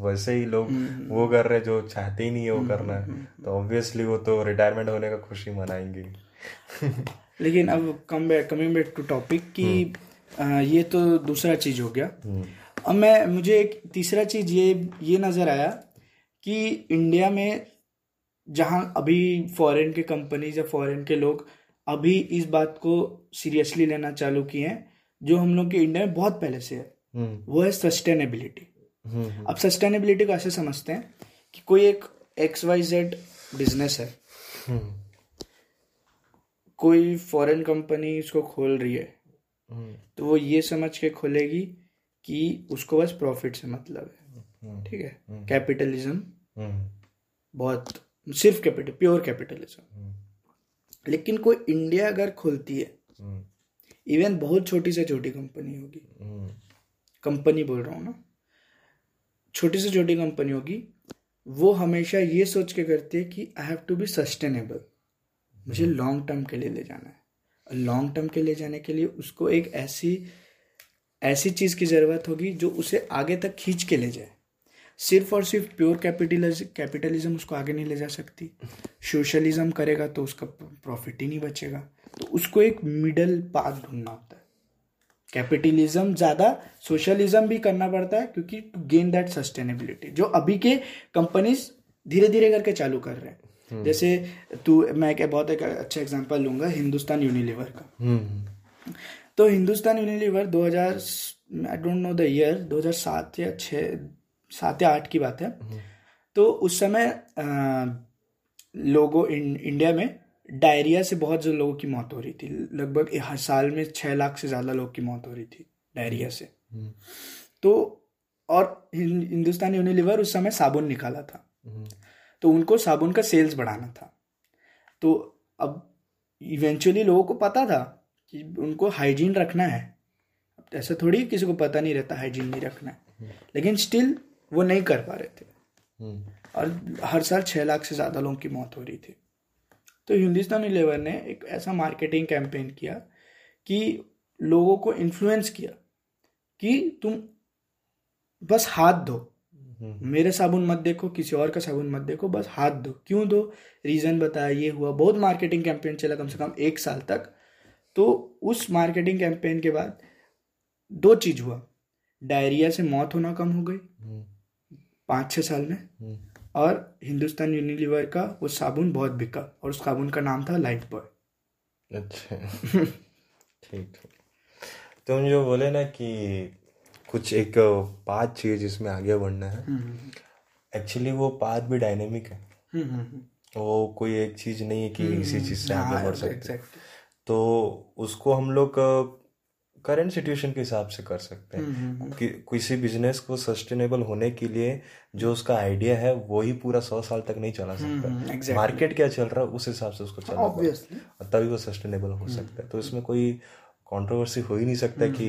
S2: वैसे ही लोग वो कर रहे जो चाहते ही नहीं है वो करना। तो ऑब्वियसली वो तो रिटायरमेंट होने का खुशी मनाएँगे।
S1: लेकिन अब come back coming back to topic कि ये तो दूसरा चीज़ हो गया। अब मैं मुझे एक तीसरा चीज़ ये ये नज़र आया कि इंडिया में जहाँ अभी फॉरेन के कंपनीज़ या फॉरेन के लोग अभी इस बात को सीरियसली लेना चालू किए हैं जो हम लोग के इंडिया में बहुत पहले से है।
S2: हम्म।
S1: वो है सस्टेनेबिलिटी
S2: हम्म
S1: अब सस्टेनेबिलिटी को ऐसे समझते हैं कि कोई एक एक्स वाई जेड बिज़नेस है।
S2: हम्म।
S1: कोई फॉरेन कंपनी उसको खोल रही है
S2: हम्म।
S1: तो वो ये समझ के खोलेगी कि उसको बस प्रॉफिट से मतलब है।
S2: हम्म।
S1: ठीक है? कैपिटलिज्म
S2: हम्म
S1: बहुत सिर्फ़ कैपिटल प्योर कैपिटलिज्म।
S2: हम्म।
S1: लेकिन कोई इंडिया अगर खोलती है
S2: हम्म।
S1: इवन बहुत छोटी से छोटी कंपनी होगी।
S2: हम्म।
S1: कंपनी बोल रहा हूँ ना। छोटी से छोटी कंपनी होगी वो हमेशा ये सोच के करती है कि I have to be sustainable मुझे लॉन्ग टर्म के लिए ले जाना है। लॉन्ग टर्म के लिए जाने के लिए उसको एक ऐसी ऐसी चीज़ की ज़रूरत होगी जो उसे आगे तक खींच के ले जाए। सिर्फ़ और सिर्फ़ प्योर कैपिटलिज्म कैपिटलिज्म उसको आगे नहीं ले जा सकती। सोशलिज्म करेगा तो उसका प्रॉफिट ही नहीं बचेगा। तो उसको एक मिडल पाथ ढूंढना होता है। कैपिटलिज्म ज़्यादा सोशलिज्म भी करना पड़ता है क्योंकि टू गेन दैट सस्टेनेबिलिटी जो अभी के कंपनीज़ धीरे धीरे करके चालू कर रहे हैं। जैसे तू मैं एक बहुत एक अच्छा एग्जांपल लूँगा हिंदुस्तान यूनिलीवर का।
S2: हम्म।
S1: तो Hindustan Unilever 2000 I don't know the year 2007 या 6 सात या आठ की बात है। तो उस समय लोगों इन, इंडिया में डायरिया से बहुत जो लोगों की मौत हो रही थी। लगभग हर साल में छह लाख से ज़्यादा लोग की मौत हो रही थी डायरिया से।
S2: हम्म।
S1: तो और हिंदुस्तान यूनिलीवर उस समय साबुन निकाला था।
S2: हम्म।
S1: तो उनको साबुन का सेल्स बढ़ाना था। तो अब इवेंचुअली लोगों को पता था कि उनको हाइजीन रखना है। ऐसा थोड़ी किसी को पता नहीं रहता हाइजीन नहीं रखना है। लेकिन स्टिल वो नहीं कर पा रहे थे।
S2: हम्म।
S1: और हर साल छह लाख से ज़्यादा लोगों की मौत हो रही थी। तो हिंदुस्तान यूनिलीवर ने एक ऐसा मार्केटिंग कैंपेन किया कि लोगों को इन्फ्लुएंस किया कि तुम बस हाथ धो मेरे साबुन मत देखो किसी और का साबुन मत देखो बस हाथ दो। क्यों दो? रीजन बताया ये हुआ। बहुत मार्केटिंग कैंपेन चला कम से कम एक साल तक। तो उस मार्केटिंग कैंपेन के बाद दो चीज़ हुआ। डायरिया से मौत होना कम हो गई।
S2: हम्म।
S1: पाँच छः साल में।
S2: हम्म।
S1: और हिंदुस्तान यूनिलीवर का वो साबुन बहुत बिका और उस साबुन का नाम था लाइफ बॉय
S2: अच्छा। ठीक तुम जो बोले ना कि कुछ एक पाथ चाहिए जिसमें आगे बढ़ना है। एक्चुअली वो पाथ भी डायनेमिक है। वो कोई एक चीज़ नहीं है कि इसी चीज़ से आगे बढ़ सकते। तो उसको हम लोग करंट सिचुएशन के हिसाब से कर सकते हैं।
S1: हम्म, हम्म,
S2: कि किसी बिज़नेस को सस्टेनेबल होने के लिए जो उसका आइडिया है वही पूरा सौ साल तक नहीं चला सकता। मार्केट क्या चल रहा है उस हिसाब से उसको चलना पड़ेगा तभी वो सस्टेनेबल हो सकता है। तो इसमें कोई कंट्रोवर्सी हो ही नहीं सकता कि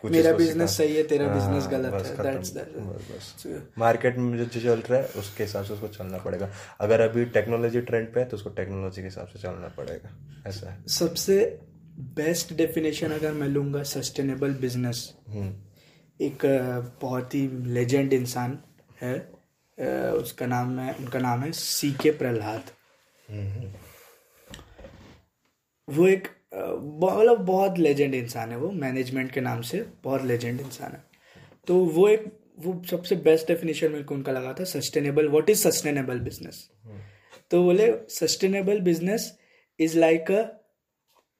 S1: कुछ मेरा बिज़नेस सही है तेरा बिज़नेस गलत है। दैट्स
S2: दैट मार्केट में जो चल रहा है उसके हिसाब से उसको चलना पड़ेगा। अगर अभी टेक्नोलॉजी ट्रेंड पे है तो उसको टेक्नोलॉजी के हिसाब से चलना पड़ेगा। ऐसा है।
S1: सबसे बेस्ट डेफिनेशन अगर मैं लूँगा सस्टेनेबल बिज़नेस एक बहुत ही लेजेंड इंसान है उसका नाम है उनका नाम है सी के प्रहलाद वो एक मतलब बहुत लेजेंड इंसान है वो मैनेजमेंट के नाम से बहुत लेजेंड इंसान है। तो वो एक वो सबसे बेस्ट डेफिनेशन मेरे को उनका लगा था sustainable what is sustainable business तो बोले sustainable business is like a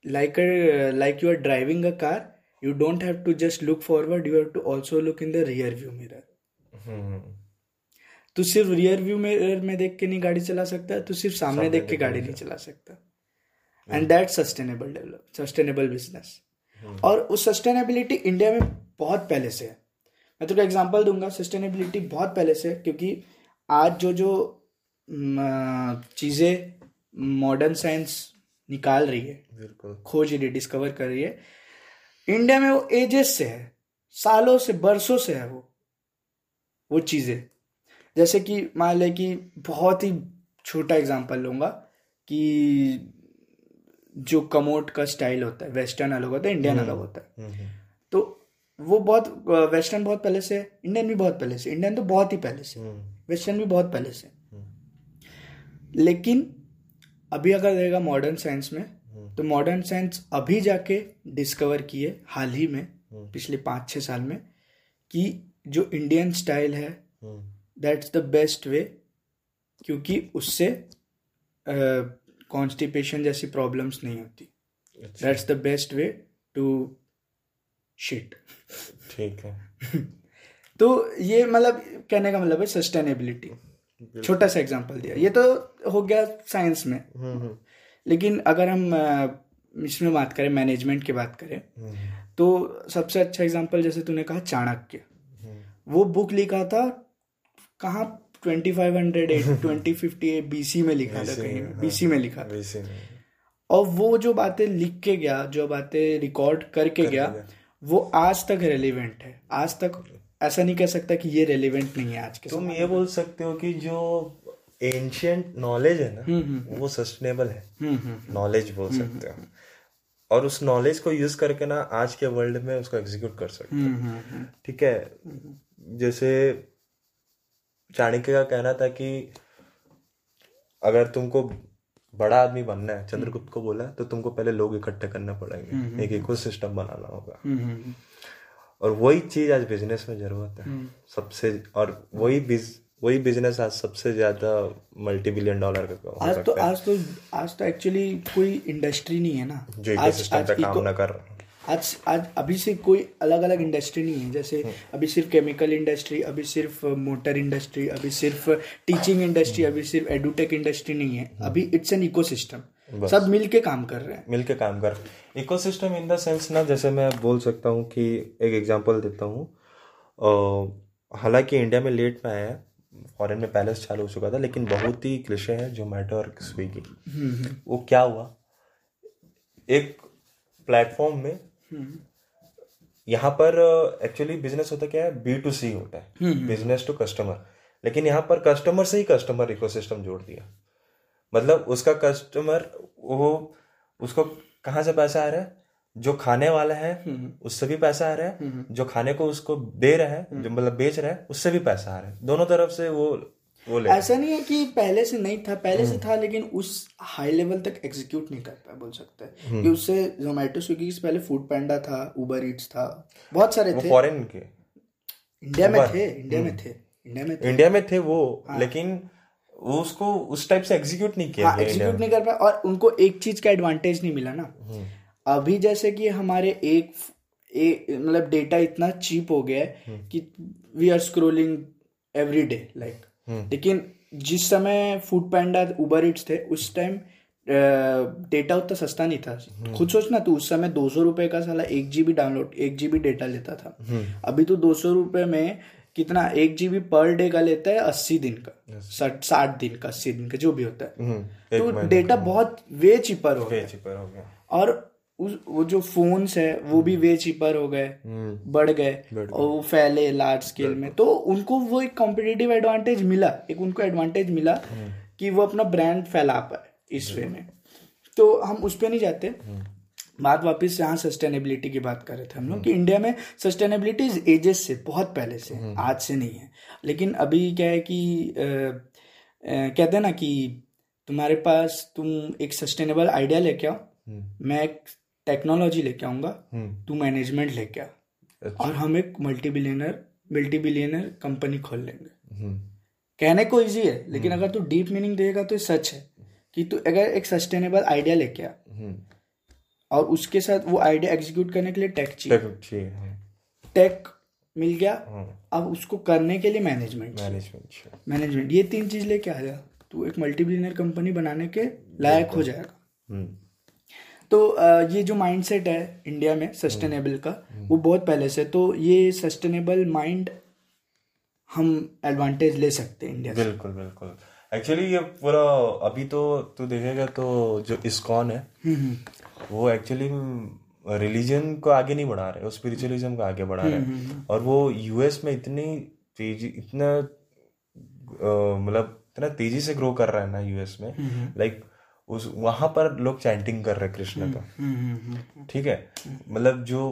S1: like a like you are driving a car you don't have to just look forward you have to also look in the rear view mirror. तू सिर्फ़ rear view mirror में देख के नहीं गाड़ी चला सकता तू सिर्फ़ सामने सामने देख के गाड़ी नहीं चला सकता। And that sustainable develop sustainable business और उस सस्टेनेबिलिटी इंडिया में बहुत पहले से है। मैं तुझे एग्जांपल दूँगा सस्टेनेबिलिटी बहुत पहले से क्योंकि आज जो जो चीज़ें मॉडर्न साइंस निकाल रही है। बिल्कुल। खोज रही है डिस्कवर कर रही है। इंडिया में वो एजेस से है सालों से बरसों से है वो। वो चीज़ें। जैसे कि मान ले कि बहुत ही छोटा एग्जांपल लूँगा कि जो कमोट का स्टाइल होता है वेस्टर्न अलग होता है इंडियन हम्म। अलग होता है। हम्म, हम्म। तो वो बहुत वेस्टर्न बहुत पहले से इंडियन भी बहुत पहले से इंडियन तो बहुत ही पहले से वेस्टर्न भी बहुत पहले से। लेकिन अभी अगर रहेगा मॉडर्न साइंस में हम्म। तो मॉडर्न साइंस अभी जाके डिस्कवर किए हाल ही में हम्म। पिछले पाँच छः साल में कि जो इंडियन स्टाइल है दैट्स द बेस्ट वे क्योंकि उससे कॉन्स्टिपेशन uh, जैसी प्रॉब्लम्स नहीं होती। That's the best way to shit
S2: ठीक है।
S1: तो ये मतलब कहने का मतलब है सस्टेनेबिलिटी छोटा सा एग्जांपल दिया। ये तो हो गया साइंस में। हम्म, हम्म। लेकिन अगर हम इसमें बात करें मैनेजमेंट की बात करें हम्म, तो सबसे अच्छा एग्जांपल जैसे तूने कहा चाणक्य। वो बुक लिखा था कहाँ twenty five hundred eight twenty fifty BC में लिखा था कहीं बीसी में लिखा था। और वो जो बातें लिख के गया जो बातें रिकॉर्ड करके गया वो आज तक रेलिवेंट है। आज तक ऐसा नहीं कह सकता कि ये रेलिवेंट नहीं है आज के
S2: तुम ये बोल सकते हो कि जो एंशियंट नॉलेज है ना हम्म, हम्म, वो सस्टेनेबल है। नॉलेज बोल सकते हो। और उस नॉलेज को यूज़ करके ना आज के वर्ल्ड में उसको एग्जीक्यूट कर सकते हो। ठीक है? जैसे चाणक्य का कहना था कि अगर तुमको बड़ा आदमी बनना है चंद्रगुप्त को बोला तो तुमको पहले लोग इकट्ठे करना पड़ेंगे। एक इको सिस्टम बनाना होगा। और वही चीज़ आज बिज़नेस में ज़रूरत है। हम्म। सबसे और वही बिज वही बिज़नेस आज सबसे ज़्यादा मल्टी बिलियन डॉलर का
S1: आज तो आज तो आज तो एक्चुअली कोई इंडस्ट्री नहीं है ना।
S2: जो आज पे काम ना कर
S1: आज आज अभी से कोई अलग अलग इंडस्ट्री नहीं है। जैसे हम्म। अभी सिर्फ़ केमिकल इंडस्ट्री अभी सिर्फ़ मोटर इंडस्ट्री अभी सिर्फ़ टीचिंग इंडस्ट्री अभी सिर्फ़ एडुटेक इंडस्ट्री नहीं है। हम्म। अभी इट्स एन इकोसिस्टम सब मिल के काम कर रहे हैं।
S2: मिल के काम कर इकोसिस्टम इन द सेंस ना जैसे मैं बोल सकता हूँ कि एक एग्जांपल देता हूँ। हालाँकि इंडिया में लेट में आया है फॉरेन में पहले से चालू हो चुका था लेकिन बहुत ही क्लिशे है जोमेटो और स्विगी वो क्या हुआ? एक प्लेटफॉर्म में यहाँ पर एक्चुअली बिज़नेस होता क्या है? बी टू सी होता है। बिज़नेस टू कस्टमर लेकिन यहाँ पर कस्टमर से ही कस्टमर इकोसिस्टम जोड़ दिया। मतलब उसका कस्टमर वो उसको कहाँ से पैसा आ रहा है? जो खाने वाला है हम्म, हम्म। उससे भी पैसा आ रहा है। हम्म, जो खाने को उसको दे रहा है जो मतलब बेच रहा है उससे भी पैसा आ रहा है। दोनों तरफ़ से वो वो
S1: ले ऐसा नहीं है कि पहले से नहीं था पहले से था लेकिन उस हाई लेवल तक एग्जीक्यूट नहीं कर पाया बोल सकते हैं। कि उससे जोमेटो स्विगी से पहले फ़ूड पैंडा था उबर ईट्स था बहुत सारे थे।
S2: फॉरेन के।
S1: इंडिया में थे इंडिया में थे इंडिया में
S2: थे। इंडिया में थे वो हाँ। लेकिन वो उसको उस टाइप से एग्जीक्यूट नहीं किया
S1: एग्जीक्यूट हाँ, नहीं कर पाया और उनको एक चीज़ का एडवांटेज नहीं मिला ना। हम्म। अभी जैसे कि हमारे एक मतलब डेटा इतना चीप हो गया है हम्म। कि we are scrolling every day like लेकिन जिस समय फ़ूड पैंडा उबर इट्स थे उस टाइम डेटा उतना सस्ता नहीं था। खुद सोचना तू उस समय दो सौ रुपए का साला एक जीबी डाउनलोड एक जीबी डेटा लेता था। अभी तो दो सौ रुपए में कितना एक जीबी पर डे का लेता है अस्सी दिन का साठ दिन का अस्सी दिन का जो भी होता है। तो डेटा बहुत वे चिपर हो गया। और उस वो जो फोन्स है वो भी वे चिपर हो गए हम्म। बढ़ गए और वो फैले लार्ज स्केल में। तो उनको वो एक कॉम्पिटेटिव एडवांटेज मिला एक उनको एडवांटेज मिला हम्म। कि वो अपना ब्रांड फैला पाए इस वे में। तो हम उस पर नहीं जाते। हम्म। बात वापस यहाँ सस्टेनेबिलिटी की बात कर रहे थे हम लोग कि इंडिया में सस्टेनेबिलिटी इज़ एजेस से बहुत पहले से आज से नहीं है लेकिन अभी क्या है कि कहते हैं ना कि तुम्हारे पास तुम एक सस्टेनेबल आइडिया लेके आओ मैं एक टेक्नोलॉजी लेके आऊँगा हम्म। तू मैनेजमेंट लेके आ अच्छा। और हम एक multi billionaire multi billionaire company खोल लेंगे हम्म। कहने को इजी है लेकिन हम्म। अगर तू डीप मीनिंग देगा तो सच है कि तू अगर एक सस्टेनेबल आइडिया लेके आ और उसके साथ वो आइडिया एग्जीक्यूट करने के लिए टेक चाहिए। टेक मिल गया। अब उसको करने के लिए मैनेजमेंट मैनेजमेंट मैनेजमेंट ये तीन चीज़ लेके आ जा। तू एक मल्टी बिलियनर कंपनी बनाने के लायक हो जाएगा। तो ये जो माइंडसेट है इंडिया में सस्टेनेबल का वो बहुत पहले से तो ये सस्टेनेबल माइंड हम एडवांटेज ले सकते हैं इंडिया
S2: बिल्कुल बिल्कुल। एक्चुअली ये पूरा अभी तो तू देखेगा तो जो इस्कॉन है हम्म, हम्म। वो एक्चुअली रिलीजन को आगे नहीं बढ़ा रहे वो स्पिरिचुअलिज्म को आगे बढ़ा रहे। हम्म, और वो यूएस में इतनी तेज़ी इतना मतलब इतना तेज़ी से ग्रो कर रहा है ना यूएस में लाइक उस वहाँ पर लोग चैंटिंग कर रहे हैं कृष्ण का। ठीक है? मतलब जो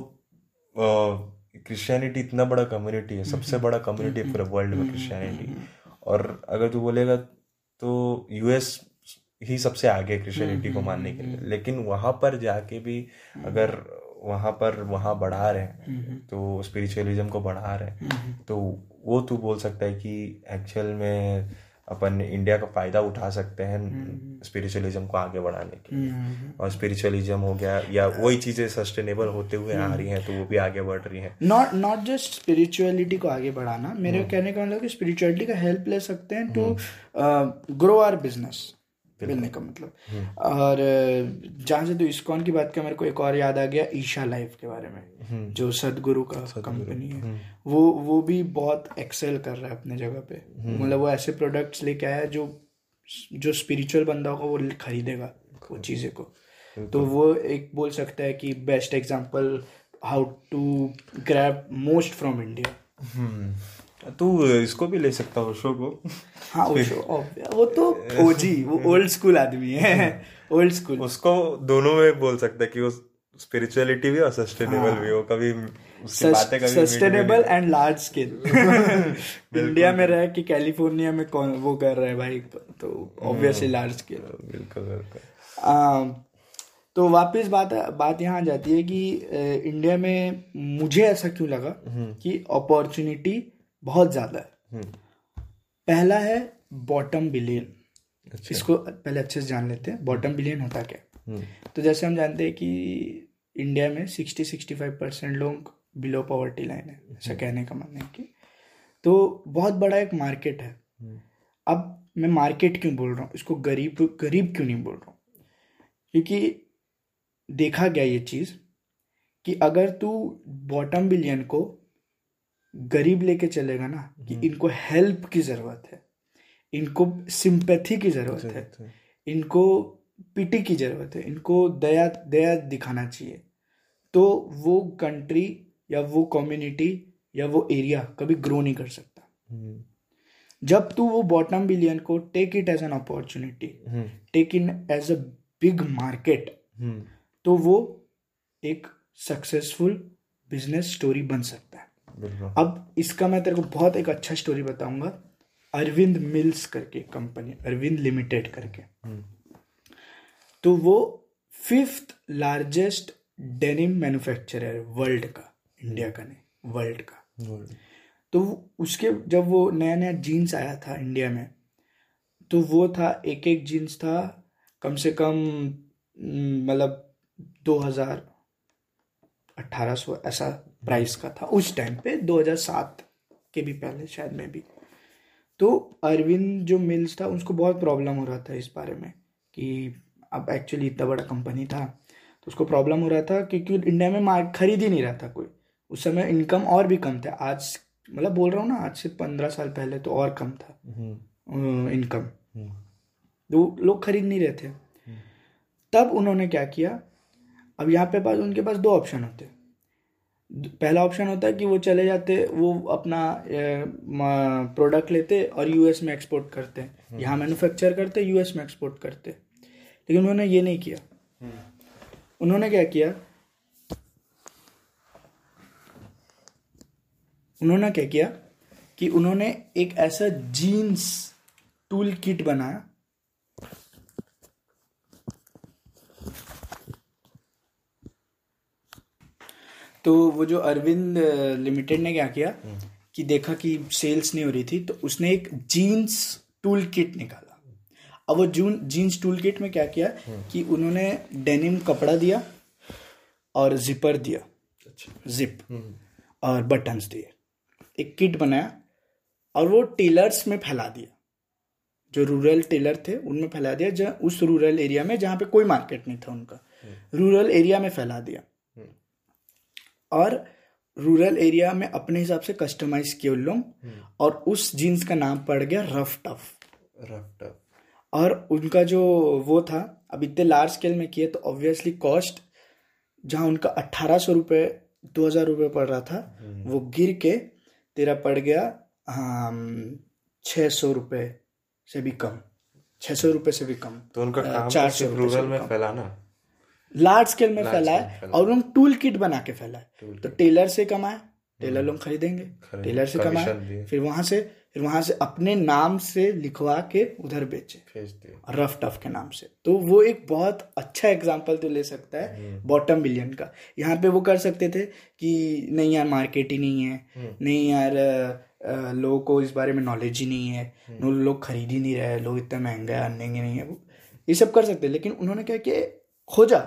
S2: क्रिश्चियनिटी इतना बड़ा कम्युनिटी है सबसे बड़ा कम्युनिटी है पूरे वर्ल्ड में क्रिश्चियनिटी और अगर तू बोलेगा तो यूएस ही सबसे आगे क्रिश्चियनिटी को मानने के लिए। लेकिन वहाँ पर जाके भी अगर वहाँ पर वहाँ बढ़ा रहे हैं तो स्पिरिचुअलिज्म को बढ़ा रहे हैं तो वो तू बोल सकता है कि एक्चुअल में अपन इंडिया का फ़ायदा उठा सकते हैं स्पिरिचुअलिज्म हम्म, हम्म। को आगे बढ़ाने के लिए। हम्म, और स्पिरिचुअलिज्म हो गया या वही चीज़ें सस्टेनेबल होते हुए आ रही हैं तो वो भी आगे बढ़ रही हैं।
S1: नॉट नॉट जस्ट स्पिरिचुअलिटी को आगे बढ़ाना मेरे कहने का मतलब कि स्पिरिचुअलिटी का हेल्प ले सकते हैं टू ग्रो आर बिज़नेस मिलने का मतलब। हम्म। और जहाँ से तो इस्कॉन की बात का मेरे को एक और याद आ गया ईशा लाइफ के बारे में हम्म। जो सदगुरु का कंपनी है। हम्म। वो वो भी बहुत एक्सेल कर रहा है अपने जगह पे। मतलब वो ऐसे प्रोडक्ट्स लेके आया जो जो स्पिरिचुअल बंदा होगा वो खरीदेगा वो चीज़ें को। तो वो एक बोल सकता है कि best example how to grab most from India
S2: तू इसको भी ले सकता हो शो को?
S1: हाँ वो वो तो ओजी वो ओल्ड स्कूल आदमी है ओल्ड स्कूल
S2: उसको दोनों में बोल सकता है कि वो स्पिरिचुअलिटी भी और सस्टेनेबल भी हो कभी
S1: sustainable and large scale India में रह कि कैलिफ़ोर्निया में कौन वो कर रहा है भाई तो ऑब्वियसली लार्ज स्केल बिल्कुल बिल्कुल। तो वापस बात बात यहाँ आ जाती है कि इंडिया में मुझे ऐसा क्यों लगा हम्म। कि अपॉर्चुनिटी बहुत ज़्यादा है। हम्म। पहला है बॉटम बिलियन अच्छा। इसको पहले अच्छे से जान लेते हैं। बॉटम बिलियन होता क्या? हम्म। तो जैसे हम जानते हैं कि इंडिया में सिक्सटी सिक्सटी फाइव परसेंट लोग बिलो पॉवर्टी लाइन है ऐसा हम्म। कहने का मानना है कि। तो बहुत बड़ा एक मार्केट है। अब मैं मार्केट क्यों बोल रहा हूँ? इसको गरीब गरीब क्यों नहीं बोल रहा हूँ? क्योंकि देखा गया ये चीज़ कि अगर तू बॉटम बिलियन को गरीब लेके चलेगा ना कि हम्म। इनको हेल्प की ज़रूरत है इनको सिंपैथी की ज़रूरत है इनको पिटी की ज़रूरत है इनको दया दया दिखाना चाहिए। तो वो कंट्री या वो कम्युनिटी या वो एरिया कभी ग्रो नहीं कर सकता। हम्म। जब तू वो बॉटम बिलियन को take it as an opportunity take in as a big market तो वो एक सक्सेसफुल बिज़नेस स्टोरी बन सकता है। अब इसका मैं तेरे को बहुत एक अच्छा स्टोरी बताऊँगा। अरविंद मिल्स करके कंपनी अरविंद लिमिटेड करके। हम्म। तो वो फिफ्थ लार्जेस्ट डेनिम मैन्युफैक्चरर है वर्ल्ड का इंडिया का नहीं वर्ल्ड का। तो उसके जब वो नया नया जीन्स आया था इंडिया में तो वो था एक एक जीन्स था कम से कम मतलब दो हज़ार अट्ठारह सौ ऐसा प्राइस का था। उस टाइम पे 2007 के भी पहले शायद में भी। तो अरविंद जो मिल्स था उसको बहुत प्रॉब्लम हो रहा था इस बारे में कि अब एक्चुअली इतना बड़ा कंपनी था। तो उसको प्रॉब्लम हो रहा था क्योंकि इंडिया में मार्क खरीद ही नहीं रहा था कोई। उस समय इनकम और भी कम था। आज मतलब बोल रहा हूँ ना आज से पंद्रह साल पहले तो और कम था। इनकम तो लोग खरीद नहीं रहे थे। तब उन्होंने क्या किया? अब यहाँ पे पास उनके पास दो ऑप्शन होते। पहला ऑप्शन होता है कि वो चले जाते वो अपना प्रोडक्ट लेते और यूएस में एक्सपोर्ट करते। यहाँ मैन्युफैक्चर करते यूएस में एक्सपोर्ट करते। लेकिन उन्होंने ये नहीं किया। उन्होंने क्या किया? उन्होंने क्या किया कि उन्होंने एक ऐसा जीन्स टूल किट बनाया तो वो जो अरविंद लिमिटेड ने क्या किया कि देखा कि सेल्स नहीं हो रही थी तो उसने एक जीन्स टूल किट निकाला। अब वो जून जीन्स टूल किट में क्या किया कि उन्होंने डेनिम कपड़ा दिया और जिपर दिया। अच्छा। जिप और बटन्स दिए। एक किट बनाया और वो टेलर्स में फैला दिया। जो रूरल टेलर थे उनमें फैला दिया। जहाँ उस रूरल एरिया में जहाँ पे कोई मार्केट नहीं था उनका। रूरल एरिया में फैला दिया। और रूरल एरिया में अपने हिसाब से कस्टमाइज किए उन लोग। और उस जीन्स का नाम पड़ गया रफ टफ
S2: रफ टफ
S1: और उनका जो वो था अब इतने लार्ज स्केल में किए तो ऑब्वियसली कॉस्ट जहाँ उनका अट्ठारह सौ रुपये दो हज़ार रुपये पड़ रहा था वो गिर के तेरा पड़ गया छः सौ रुपये से भी कम। छः सौ रुपये से भी कम।
S2: तो उनका काम चार सौ रूरल में फैलाना?
S1: लार्ज स्केल में फैला है और उन टूल किट बना के फैला है। तो टेलर से कमाए टेलर लोग खरीदेंगे टेलर से कमाए फिर वहाँ से फिर वहाँ से अपने नाम से लिखवा के उधर बेचे। रफ टफ के नाम से। तो वो एक बहुत अच्छा एग्ज़ाम्पल तो ले सकता है बॉटम हम्म। बिलियन का। यहाँ पे वो कर सकते थे कि नहीं यार मार्केट ही नहीं है। हम्म। नहीं यार लोगों को इस बारे में नॉलेज ही नहीं है। हम्म। लोग खरीद ही नहीं रहे लोग इतना महँगा आनेंगे नहीं है। वो ये सब कर सकते लेकिन उन्होंने क्या किया? खोजा।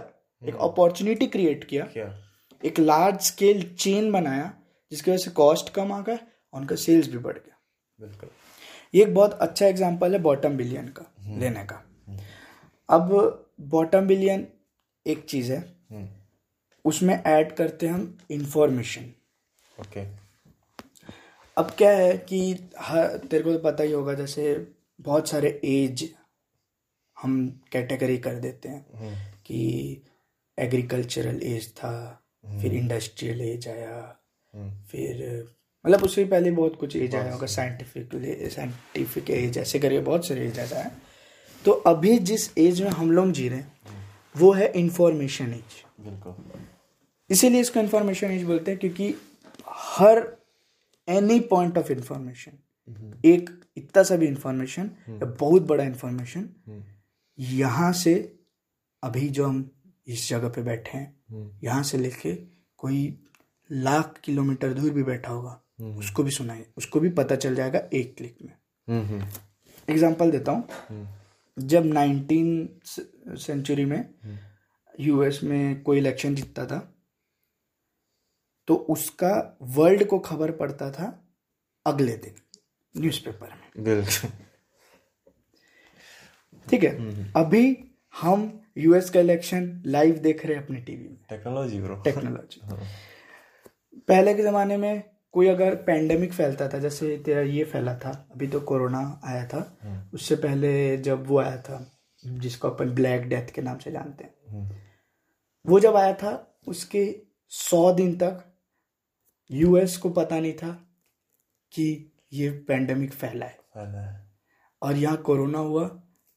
S1: एक अपॉर्चुनिटी क्रिएट किया। एक लार्ज स्केल चेन बनाया जिसकी वजह से कॉस्ट कम आ गया और उनका सेल्स भी बढ़ गया। बिल्कुल। ये एक बहुत अच्छा एग्ज़ाम्पल है बॉटम बिलियन का हम्म। लेने का। हम्म। अब बॉटम बिलियन एक चीज़ है। हम्म। उसमें ऐड करते हैं हम इंफॉर्मेशन
S2: ओके।
S1: अब क्या है कि हर तेरे को तो पता ही होगा जैसे बहुत सारे एज हम कैटेगरी कर देते हैं कि एग्रीकल्चरल एज था फिर इंडस्ट्रियल एज आया फिर मतलब उससे पहले बहुत कुछ एज आया होगा साइंटिफिक साइंटिफिक एज ऐसे करके बहुत सारे एज है तो अभी जिस एज में हम लोग जी रहे हैं वो है इंफॉर्मेशन एज इसीलिए इसको इंफॉर्मेशन एज बोलते हैं क्योंकि हर एनी पॉइंट ऑफ़ इंफॉर्मेशन एक इतना सा भी इंफॉर्मेशन या बहुत बड़ा इंफॉर्मेशन यहाँ से अभी जो हम इस जगह पे बैठे हैं। यहाँ से लेके कोई लाख किलोमीटर दूर भी बैठा होगा। हम्म। उसको भी सुनाए उसको भी पता चल जाएगा एक क्लिक में। एग्ज़ाम्पल देता हूँ। जब नाइनटीन सेंचुरी में यूएस में कोई इलेक्शन जीतता था तो उसका वर्ल्ड को खबर पड़ता था अगले दिन न्यूज़पेपर में। बिल्कुल। ठीक है? अभी हम यूएस का इलेक्शन लाइव देख रहे हैं अपने टीवी में।
S2: टेक्नोलॉजी ब्रो
S1: टेक्नोलॉजी पहले के ज़माने में कोई अगर पैंडेमिक फैलता था जैसे तेरा ये फैला था अभी तो कोरोना आया था हम्म। उससे पहले जब वो आया था जिसको अपन ब्लैक डेथ के नाम से जानते हैं। हम्म। वो जब आया था उसके सौ दिन तक यूएस को पता नहीं था कि ये पैंडेमिक फैला है। फैला है। और यहाँ कोरोना हुआ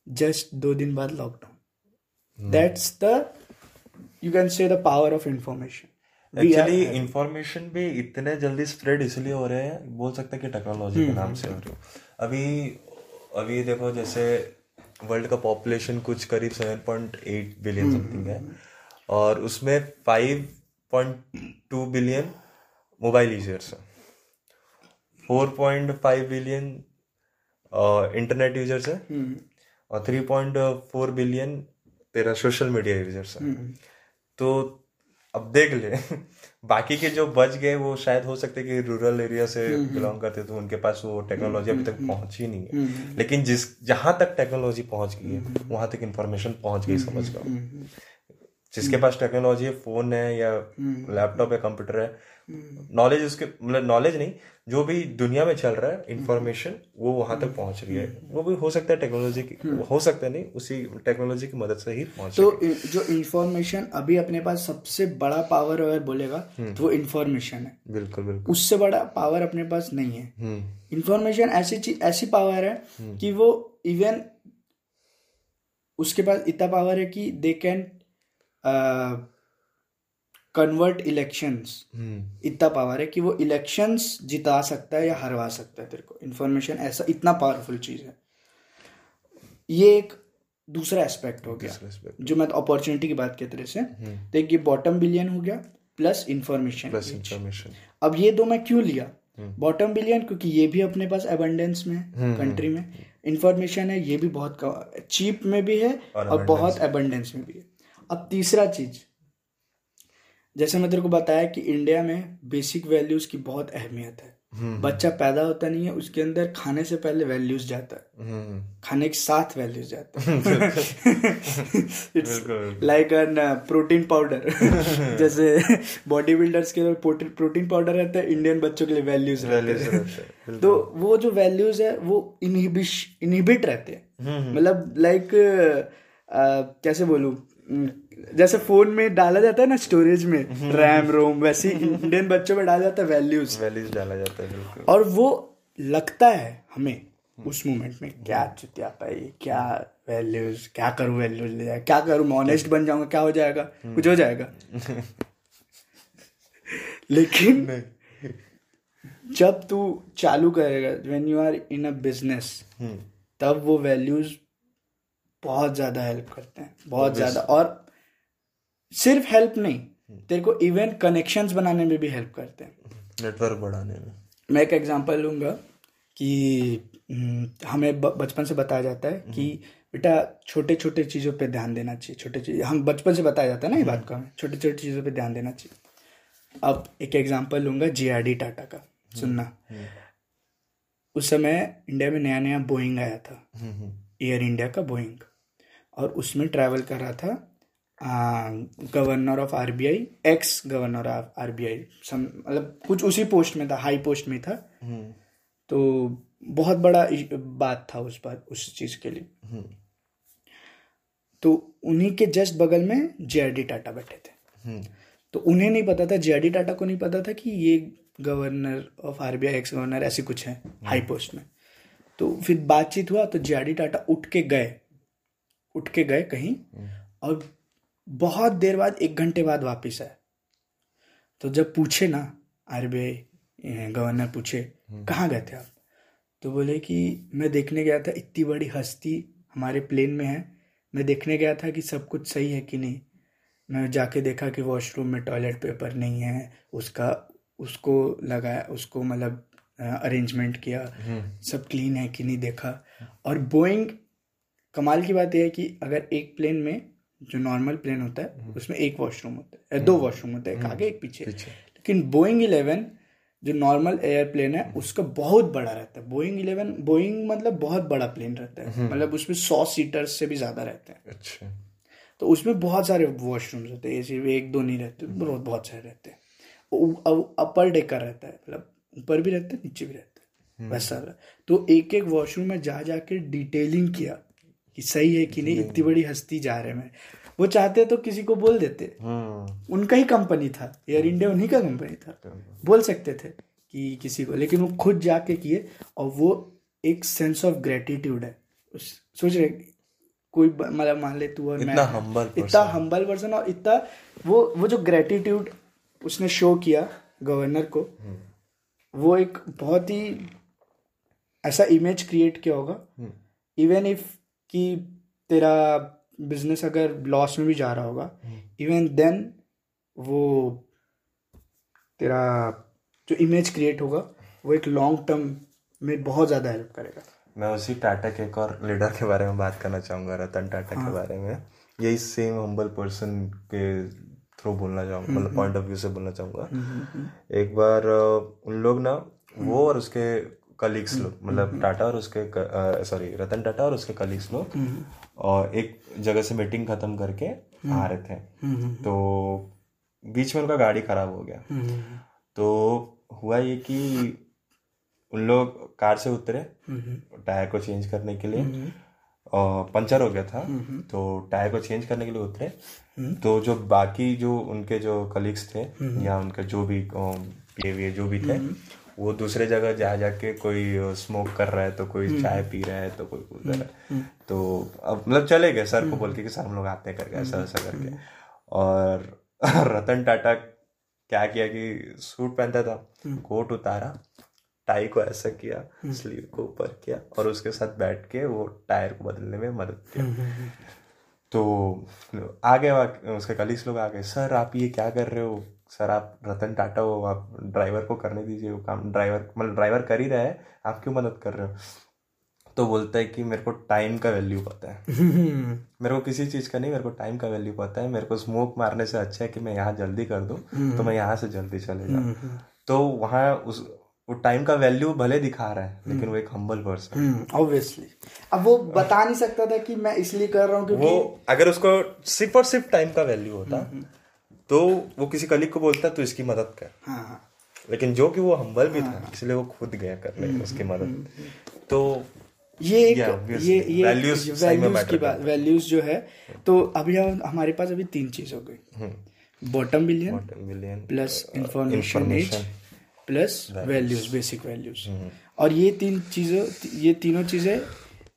S1: जस्ट दो दिन बाद lockdown that's the you can say the power of information
S2: actually information भी इतने जल्दी स्प्रेड इसलिए हो रहे हैं बोल सकते हैं कि टेक्नोलॉजी के हम्म, नाम से हो रही अभी अभी देखो जैसे वर्ल्ड का पॉपुलेशन कुछ करीब seven point eight billion something है और उसमें five point two billion mobile users है। Four point five billion internet users है। और थ्री पॉइंट फोर बिलियन तेरा सोशल मीडिया यूज़र्स है। हम्म। तो अब देख ले बाकी के जो बच गए वो शायद हो सकते कि रूरल एरिया से बिलोंग करते तो उनके पास वो टेक्नोलॉजी अभी तक पहुँची नहीं है। लेकिन जिस जहाँ तक टेक्नोलॉजी पहुँच गई है वहाँ तक इंफॉर्मेशन पहुँच गई समझ लो। जिसके पास टेक्नोलॉजी है फ़ोन है या लैपटॉप है कंप्यूटर है नॉलेज उसके मतलब नॉलेज नहीं जो भी दुनिया में चल रहा है इंफॉर्मेशन वो वहाँ तक पहुँच रही है। वो भी हो सकता है टेक्नोलॉजी की हो सकता है नहीं उसी टेक्नोलॉजी की मदद से ही पहुँच
S1: तो जो इंफॉर्मेशन अभी अपने पास सबसे बड़ा पावर अगर बोलेगा तो वो इंफॉर्मेशन है।
S2: बिल्कुल बिल्कुल।
S1: उससे बड़ा पावर अपने पास नहीं है। इंफॉर्मेशन ऐसी चीज़ ऐसी पावर है कि वो इवन उसके पास इतना पावर है कि दे कैन कन्वर्ट इलेक्शंस इतना पावर है कि वो इलेक्शंस जिता सकता है या हरवा सकता है तेरे को। इन्फॉर्मेशन ऐसा इतना पावरफुल चीज़ है। ये एक दूसरा एस्पेक्ट हो गया जो मैं अपॉर्चुनिटी की बात की तरह से। देख ये बॉटम बिलियन हो गया प्लस इंफॉर्मेशन
S2: प्लस इंफॉर्मेशन
S1: अब ये दो मैं क्यों लिया? बॉटम बिलियन क्योंकि ये भी अपने पास एबंडेंस में कंट्री में। इंफॉर्मेशन है ये भी बहुत चीप में भी है और, और बहुत एबंडेंस में भी है। अब तीसरा चीज़ जैसे मैं तेरे को बताया कि इंडिया में बेसिक वैल्यूज़ की बहुत अहमियत है। हम्म। बच्चा पैदा होता नहीं है उसके अंदर खाने से पहले वैल्यूज़ जाता है। हम्म। खाने के साथ वैल्यूज़ जाता है। It's like an protein powder जैसे बॉडी बिल्डर्स के लिए प्रोटीन पाउडर रहता है इंडियन बच्चों के लिए वैल्यूज़ रहते हैं। तो वो जो वैल्यूज़ है वो इनहिबिश इनहिबिट रहते हैं। हम्म, मतलब लाइक uh, कैसे बोलूँ? जैसे फ़ोन में डाला जाता है ना स्टोरेज में रैम रोम वैसे इंडियन बच्चों में डाला जाता है वैल्यूज़
S2: वैल्यूज़ डाला जाता है बिल्कुल।
S1: और वो लगता है हमें उस मोमेंट में क्या चुतिया पाई क्या वैल्यूज़ क्या करूँ वैल्यूज़ ले जाए क्या करूँ ऑनेस्ट बन जाऊँगा क्या हो जाएगा? कुछ हो जाएगा? लेकिन जब तू चालू करेगा when you are in a business तब वो वैल्यूज़ बहुत ज़्यादा हेल्प करते हैं बहुत ज़्यादा। और सिर्फ़ हेल्प नहीं तेरे को इवन कनेक्शंस बनाने में भी हेल्प करते हैं।
S2: नेटवर्क बढ़ाने में।
S1: मैं एक एग्जांपल लूँगा कि हम्म, हमें बचपन से बताया जाता है कि बेटा छोटे छोटे चीज़ों पे ध्यान देना चाहिए छोटे चीज़ हम बचपन से बताया जाता है ना ये बात का छोटे छोटे चीज़ों पे ध्यान देना चाहिए। अब एक एग्जांपल लूँगा जे आर डी टाटा का सुनना। उस समय इंडिया में नया नया बोइंग आया था। एयर इंडिया का बोइंग और उसमें ट्रैवल कर रहा था governor of RBI ex governor of RBI मतलब कुछ उसी पोस्ट में था हाई पोस्ट में था हम्म। तो बहुत बड़ा बात था उस बात उस चीज़ के लिए हम्म। तो उन्हीं के जस्ट बगल में जे टाटा बैठे थे हम्म। तो उन्हें नहीं पता था जे टाटा को नहीं पता था कि ये governor of RBI ex governor ऐसे कुछ है हाई पोस्ट में तो फिर बातचीत हुआ तो जे टाटा उठ के गए उठ के गए कहीं और बहुत देर बाद एक घंटे बाद वापस आए तो जब पूछे ना आर गवर्नर पूछे कहाँ गए थे आप? तो बोले कि मैं देखने गया था इतनी बड़ी हस्ती हमारे प्लेन में है। मैं देखने गया था कि सब कुछ सही है कि नहीं। मैं जाके देखा कि वॉशरूम में टॉयलेट पेपर नहीं है उसका उसको लगाया उसको मतलब अरेंजमेंट किया सब क्लीन है कि नहीं देखा? और बोइंग कमाल की बात यह है कि अगर एक प्लेन में जो नॉर्मल प्लेन होता है हम्म। उसमें एक वॉशरूम होता है दो वॉशरूम होते हैं एक हम्म। आगे एक पीछे। लेकिन बोइंग इलेवन जो नॉर्मल एयरप्लेन है हम्म। उसका बहुत बड़ा रहता है। बोइंग इलेवन बोइंग मतलब बहुत बड़ा प्लेन रहता है। मतलब उसमें सौ सीटर्स से भी ज़्यादा रहते हैं। अच्छा। तो उसमें बहुत सारे वॉशरूम होते हैं। सिर्फ़ एक दो नहीं रहते बहुत बहुत सारे रहते हैं। अपर डेकर रहता है। मतलब ऊपर भी रहता है नीचे भी रहता है। वैसा तो एक एक वॉशरूम में जा जाके डिटेलिंग किया। कि सही है कि नहीं इतनी बड़ी हस्ती जा रहे हैं वो चाहते तो किसी को बोल देते। हम्म। उनका ही कंपनी था एयर इंडिया उन्हीं का कंपनी था। बोल सकते थे कि किसी को लेकिन वो खुद जाके किए और वो एक सेंस ऑफ़ ग्रेटिट्यूड है। सोच रहे कोई मतलब मान ले तू और
S2: इतना मैं हम्बल
S1: इतना हम्बल पर्सन और इतना वो वो जो ग्रेटिट्यूड उसने शो किया गवर्नर को हम्म। वो एक बहुत ही ऐसा इमेज क्रिएट किया होगा। Even hmm. इफ़ कि तेरा बिज़नेस अगर लॉस में भी जा रहा होगा इवन हम्म। देन वो तेरा जो इमेज क्रिएट होगा वो एक लॉन्ग टर्म में बहुत ज़्यादा हेल्प करेगा।
S2: मैं उसी टाटा के एक और लीडर के बारे में बात करना चाहूँगा रतन टाटा हाँ. के बारे में। यही सेम हम्बल पर्सन के थ्रू बोलना चाहूँगा मतलब पॉइंट ऑफ़ व्यू से बोलना चाहूँगा। एक बार उन लोग ना वो और उसके कलीग्स लोग मतलब टाटा और उसके सॉरी रतन टाटा और उसके कलीग्स लोग और एक जगह से मीटिंग खत्म करके आ रहे थे। तो बीच में उनका गाड़ी खराब हो गया। तो हुआ ये कि उन लोग कार से उतरे टायर को चेंज करने के लिए और पंचर हो गया था। तो टायर को चेंज करने के लिए उतरे। तो जो बाकी जो उनके जो कलीग्स थे या उनके जो भी पीए जो भी थे वो दूसरे जगह जा जाके कोई स्मोक कर रहा है तो कोई चाय पी रहा है तो कोई उधर है। तो अब मतलब चले गए सर को बोल के कि सर हम लोग आते करके ऐसा ऐसा करके। और रतन टाटा क्या किया कि सूट पहनता था कोट उतारा टाई को ऐसा किया स्लीव को ऊपर किया और उसके साथ बैठ के वो टायर को बदलने में मदद किया। तो आ गए उसके कलीग्स लोग आ गए सर आप ये क्या कर रहे हो? सर आप रतन टाटा हो आप ड्राइवर को करने दीजिए वो काम। ड्राइवर मतलब ड्राइवर कर ही रहा है आप क्यों मदद कर रहे हो? तो बोलता है कि मेरे को टाइम का वैल्यू पता है। मेरे को किसी चीज़ का नहीं मेरे को टाइम का वैल्यू पता है। मेरे को स्मोक मारने से अच्छा है कि मैं यहाँ जल्दी कर दूँ तो मैं यहाँ से जल्दी चले जाऊँ। तो वहाँ उस वो टाइम का वैल्यू भले दिखा रहा है लेकिन वो एक हम्बल पर्सन
S1: ऑब्वियसली अब वो बता नहीं सकता था कि मैं इसलिए कर रहा हूँ
S2: क्योंकि वो अगर उसको सिर्फ़ और सिर्फ़ टाइम का वैल्यू होता तो वो किसी कलीग को बोलता तो इसकी मदद कर. हाँ, हाँ। लेकिन जो कि वो हम्बल भी हाँ, था इसलिए वो खुद गया करने उसकी मदद। तो
S1: ये एक ये ये वैल्यूज़ वैल्यूज़ की बात वैल्यूज़ जो है तो अभी हमारे पास अभी तीन चीज़ हो गई। Bottom billion billion plus information age plus values basic values और ये तीन चीज़ों ये तीनों चीज़ें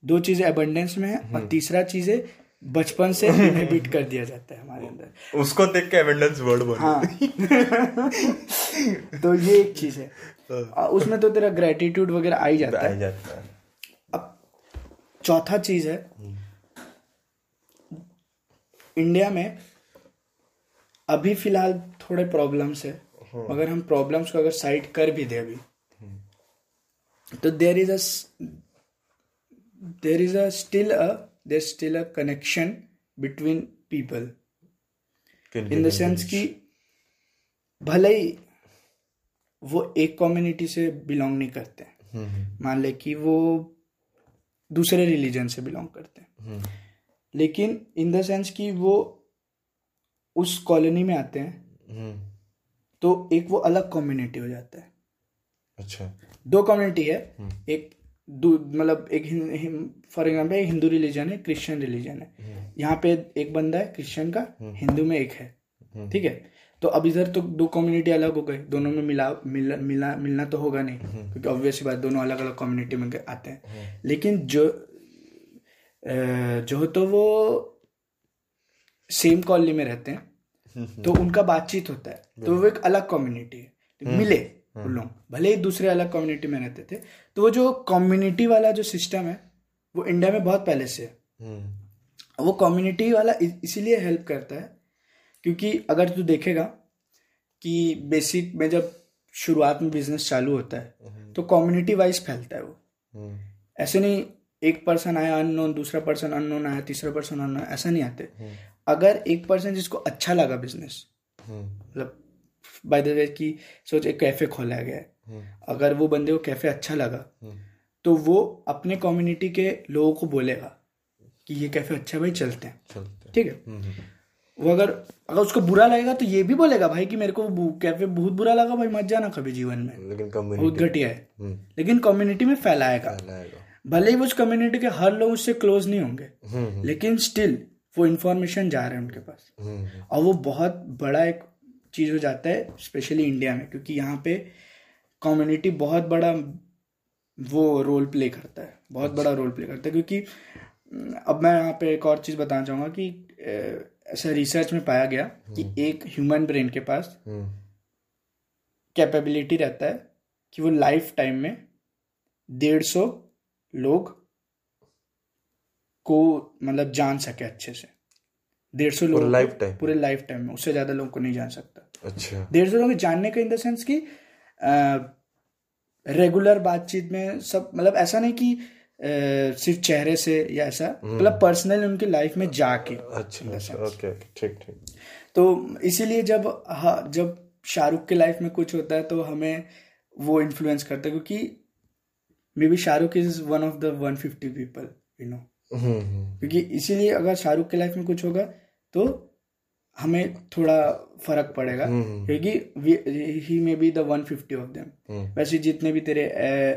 S1: दो चीज़ें अबंडेंस में है और तीसरा चीज़ चीज़ें बचपन से इनहिबिट कर दिया जाता है हमारे अंदर।
S2: उसको देख के एबंडेंस वर्ड बोल हाँ।
S1: तो ये एक चीज़ है। हाँ। उसमें तो तेरा ग्रेटिट्यूड वगैरह आ ही जाता है। जाता है। अब चौथा चीज़ है इंडिया में अभी फ़िलहाल थोड़े प्रॉब्लम्स है हाँ। मगर हम प्रॉब्लम्स को अगर साइड कर भी दे अभी तो there is a there is a still a there still a connection between people in the sense कि भले ही वो एक कम्युनिटी से बिलोंग नहीं करते हम्म, हम्म। मान ले कि वो दूसरे रिलीजन से बिलोंग करते हैं। हम्म। लेकिन इन द सेंस कि वो उस कॉलोनी में आते हैं तो एक वो अलग कम्युनिटी हो जाता है।
S2: अच्छा।
S1: दो कम्युनिटी है एक मतलब एक फॉर एग्ज़ाम्पल एक हिंदू रिलीजन है क्रिश्चियन रिलीजन है। यहाँ पे एक बंदा है क्रिश्चियन का हिंदू में एक है। ठीक है? तो अब इधर तो दो कम्युनिटी अलग हो गए दोनों में मिला मिला मिला मिलना तो होगा नहीं क्योंकि ऑब्वियस बात दोनों अलग अलग कम्युनिटी में आते हैं। लेकिन जो जो तो वो सेम कॉलोनी में रहते हैं। तो उनका बातचीत होता है। तो वो एक अलग कम्युनिटी है। मिले। उन लोग भले ही दूसरे अलग कम्युनिटी में रहते थे तो वो जो कम्युनिटी वाला जो सिस्टम है वो इंडिया में बहुत पहले से है। वो कम्युनिटी वाला इसीलिए हेल्प करता है क्योंकि अगर तू देखेगा कि बेसिक में जब शुरुआत में बिज़नेस चालू होता है तो कम्युनिटी वाइज फैलता है वो। ऐसे नहीं एक पर्सन आया अननोन दूसरा पर्सन अननोन आया तीसरा पर्सन अननोन ऐसा नहीं आते। अगर एक पर्सन जिसको अच्छा लगा बिज़नेस मतलब बाय द वे कि सोच एक कैफ़े खोला गया है। अगर वो बंदे को कैफ़े अच्छा लगा तो वो अपने कम्युनिटी के लोगों को बोलेगा कि ये कैफ़े अच्छा भाई चलते हैं। ठीक है? वो अगर अगर उसको बुरा लगेगा तो ये भी बोलेगा भाई कि मेरे को कैफ़े बहुत बुरा लगा भाई मत जाना कभी जीवन में। लेकिन बहुत घटिया है। हम्म। लेकिन कम्युनिटी में फैलाएगा। भले ही उस कम्युनिटी के हर लोग उससे क्लोज नहीं होंगे हम्म, हम्म। लेकिन स्टिल वो इन्फॉर्मेशन जा रहे हैं उनके पास। और वो बहुत बड़ा एक चीज़ हो जाता है स्पेशली इंडिया में क्योंकि यहाँ पे कम्युनिटी बहुत बड़ा वो रोल प्ले करता है बहुत बड़ा रोल प्ले करता है क्योंकि अब मैं यहाँ पे एक और चीज़ बताना चाहूँगा कि ऐसा रिसर्च में पाया गया कि हम्म। एक ह्यूमन ब्रेन के पास कैपेबिलिटी हम्म। रहता है कि वो लाइफ टाइम में डेढ़ सौ लोग को मतलब जान सके अच्छे से डेढ़ सौ लोग लाइफ टाइम पूरे लाइफ टाइम में उससे ज़्यादा लोगों को नहीं जान सकता।
S2: अच्छा।
S1: डेढ़ सौ लोग जानने का इन द सेंस की रेगुलर बातचीत में सब मतलब ऐसा नहीं कि सिर्फ़ चेहरे से या ऐसा हम्म। मतलब पर्सनली उनकी लाइफ में जाके
S2: अच्छा ओके ठीक ठीक।
S1: तो इसीलिए जब हाँ जब शाहरुख के लाइफ में कुछ होता है तो हमें वो इन्फ्लुएंस करता है क्योंकि maybe Shahrukh is one of the one fifty people you know क्योंकि इसीलिए अगर शाहरुख के लाइफ में कुछ होगा तो हमें थोड़ा फ़र्क पड़ेगा। हम्म, हम्म। क्योंकि he maybe the one fifty of them वैसे जितने भी तेरे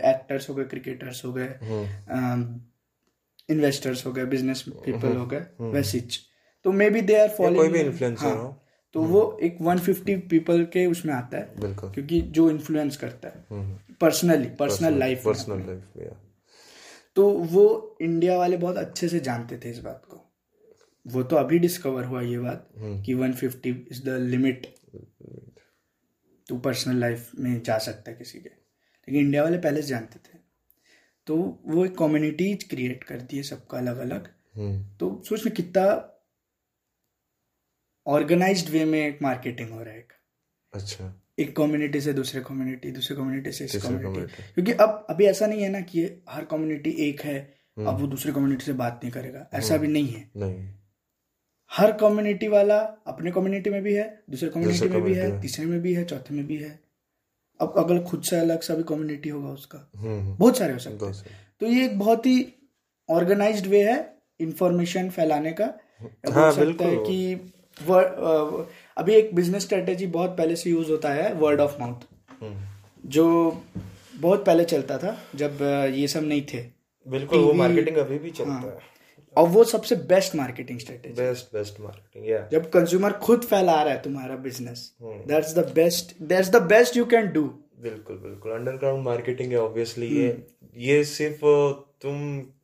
S1: एक्टर्स हो गए क्रिकेटर्स हो गए इन्वेस्टर्स हो गए बिज़नेस पीपल हो गए वैसे तो maybe they are following तो वो एक 150 पीपल के उसमें आता है। क्योंकि जो इन्फ्लुएंस करता है। Personally personal life personal life तो वो इंडिया वाले बहुत अच्छे से जानते थे इस बात को। वो तो अभी डिस्कवर हुआ ये बात हम्म। कि 150 इज़ द लिमिट तू पर्सनल लाइफ में जा सकता है किसी के। लेकिन इंडिया वाले पहले से जानते थे। तो वो एक कम्युनिटी क्रिएट करती है सबका अलग अलग हम्म। तो सोच में कितना ऑर्गेनाइज्ड वे में एक मार्केटिंग हो रहा है अच्छा। एक कम्युनिटी से दूसरे कम्युनिटी दूसरे कम्युनिटी से इस कम्युनिटी क्योंकि अब अभी ऐसा नहीं है ना कि हर कम्युनिटी एक है हम्म। अब वो दूसरे कम्युनिटी से बात नहीं करेगा। ऐसा भी नहीं है। नहीं। हर कम्युनिटी वाला अपने कम्युनिटी में भी है दूसरे कम्युनिटी में भी है तीसरे में भी है चौथे में भी है। अब अगर खुद से अलग सा भी कम्युनिटी होगा उसका हम्म, हम्म। बहुत सारे हो सकते हैं। तो ये एक बहुत ही ऑर्गेनाइज्ड वे है इंफॉर्मेशन फैलाने का। हाँ, सकता है कि अभी एक बिज़नेस स्ट्रेटेजी बहुत पहले से यूज़ होता है वर्ड ऑफ़ माउथ जो बहुत पहले चलता था जब ये सब नहीं थे।
S2: बिल्कुल वो मार्केटिंग अभी भी चलता हाँ, है।
S1: और वो सबसे best marketing strategy
S2: best best marketing या
S1: जब कंज्यूमर खुद फैला रहा है तुम्हारा business that's the best that's the best you can do
S2: बिल्कुल बिल्कुल। अंडरग्राउंड मार्केटिंग है ऑब्वियसली ये। hmm. ये सिर्फ़ तुम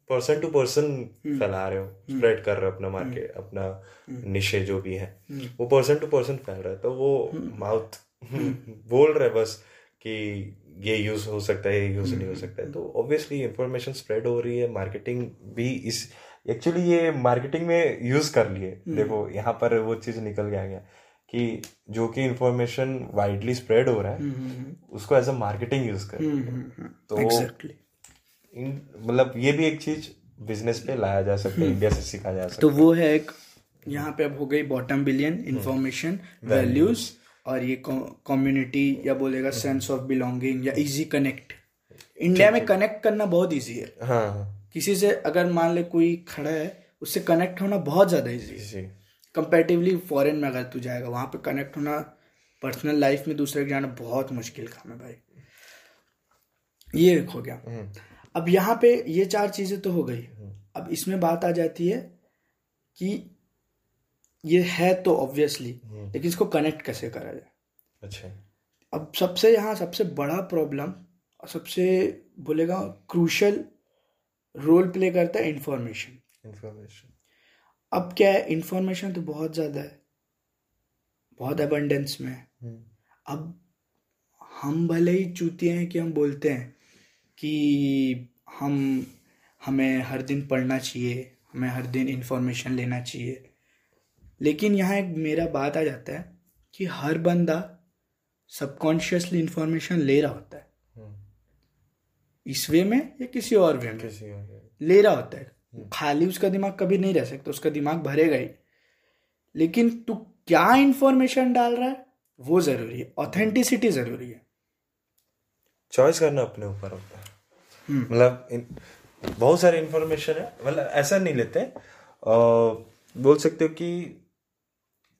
S2: पर्सन टू पर्सन फैला रहे हो स्प्रेड hmm. कर रहे हो अपना मार्केट hmm. अपना निशे जो भी है। वो पर्सन टू पर्सन फैल रहा है तो वो माउथ बोल रहे बस कि ये यूज़ हो सकता है ये यूज़ नहीं हो सकता है। तो ऑब्वियसली इंफॉर्मेशन स्प्रेड हो रही है मार्केटिंग भी इस एक्चुअली ये मार्केटिंग में यूज़ कर लिए। देखो यहाँ पर वो चीज़ निकल गया गया कि जो कि इंफॉर्मेशन वाइडली स्प्रेड हो रहा है उसको एज अ मार्केटिंग यूज़ कर तो मतलब ये भी एक चीज़ बिज़नेस पे लाया जा सकता है इंडिया से सीखा जा सकता
S1: तो वो है। एक यहाँ पे अब हो गई बॉटम बिलियन इंफॉर्मेशन वैल्यूज़ और ये कम्युनिटी या बोलेगा सेंस ऑफ़ बिलोंगिंग या इजी कनेक्ट इंडिया में कनेक्ट करना बहुत इजी है। हाँ, हाँ। किसी से अगर मान ले कोई खड़ा है उससे कनेक्ट होना बहुत ज़्यादा ईजी कंपेरेटिवली फॉरेन में अगर तू जाएगा वहाँ पे कनेक्ट होना पर्सनल लाइफ में दूसरे के जाना बहुत मुश्किल काम है भाई। ये हो गया। हम्म। अब यहाँ पे ये चार चीज़ें तो हो गई। हम्म। अब इसमें बात आ जाती है कि ये है तो ऑब्वियसली हम्म। लेकिन इसको कनेक्ट कैसे करा जाए? अच्छा। अब सबसे यहाँ सबसे बड़ा प्रॉब्लम और सबसे बोलेगा क्रूशल रोल प्ले करता है इंफॉर्मेशन इंफॉर्मेशन अब क्या है? इंफॉर्मेशन तो बहुत ज़्यादा है। बहुत अबंडेंस में हम्म। अब हम भले ही चूतिए हैं कि हम बोलते हैं कि हम हमें हर दिन पढ़ना चाहिए हमें हर दिन इंफॉर्मेशन लेना चाहिए। लेकिन यहाँ एक मेरा बात आ जाता है कि हर बंदा सबकॉन्शियसली इंफॉर्मेशन ले रहा होता है। इस वे में या किसी और वे में? किसी और ले रहा होता है। हम्म। खाली उसका दिमाग कभी नहीं रह सकता उसका दिमाग भरेगा ही। लेकिन तू क्या इंफॉर्मेशन डाल रहा है वो ज़रूरी है। ऑथेंटिसिटी ज़रूरी है।
S2: चॉइस करना अपने ऊपर होता है। हम्म। मतलब बहुत सारे इंफॉर्मेशन है मतलब ऐसा नहीं लेते। आ, बोल सकते हो कि